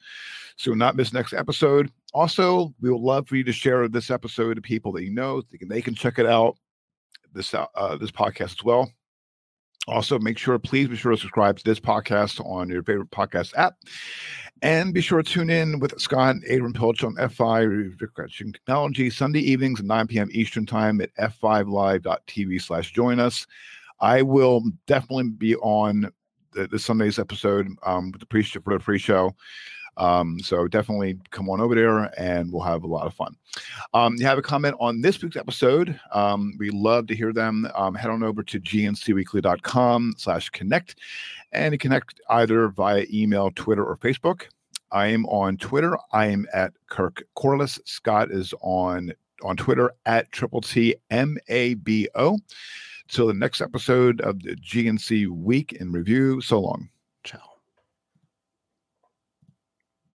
so you'll not miss next episode. Also, we would love for you to share this episode to people that you know. They can, they can check it out, this, uh, uh, this podcast as well. Also, make sure, please be sure to subscribe to this podcast on your favorite podcast app. And be sure to tune in with Scott and Adrian Pilch on F5 Refreshing Technology Sunday evenings at 9 p.m. Eastern Time at f5live.tv slash join us. I will definitely be on the, the Sunday's episode um, with the pre for the pre-show. Um, so definitely come on over there and we'll have a lot of fun. Um, you have a comment on this week's episode. Um, we love to hear them. Um, head on over to gncweekly.com slash connect and connect either via email, Twitter, or Facebook. I am on Twitter. I am at Kirk Corliss. Scott is on on Twitter at triple T M A B O. Till the next episode of the GNC Week in Review. So long.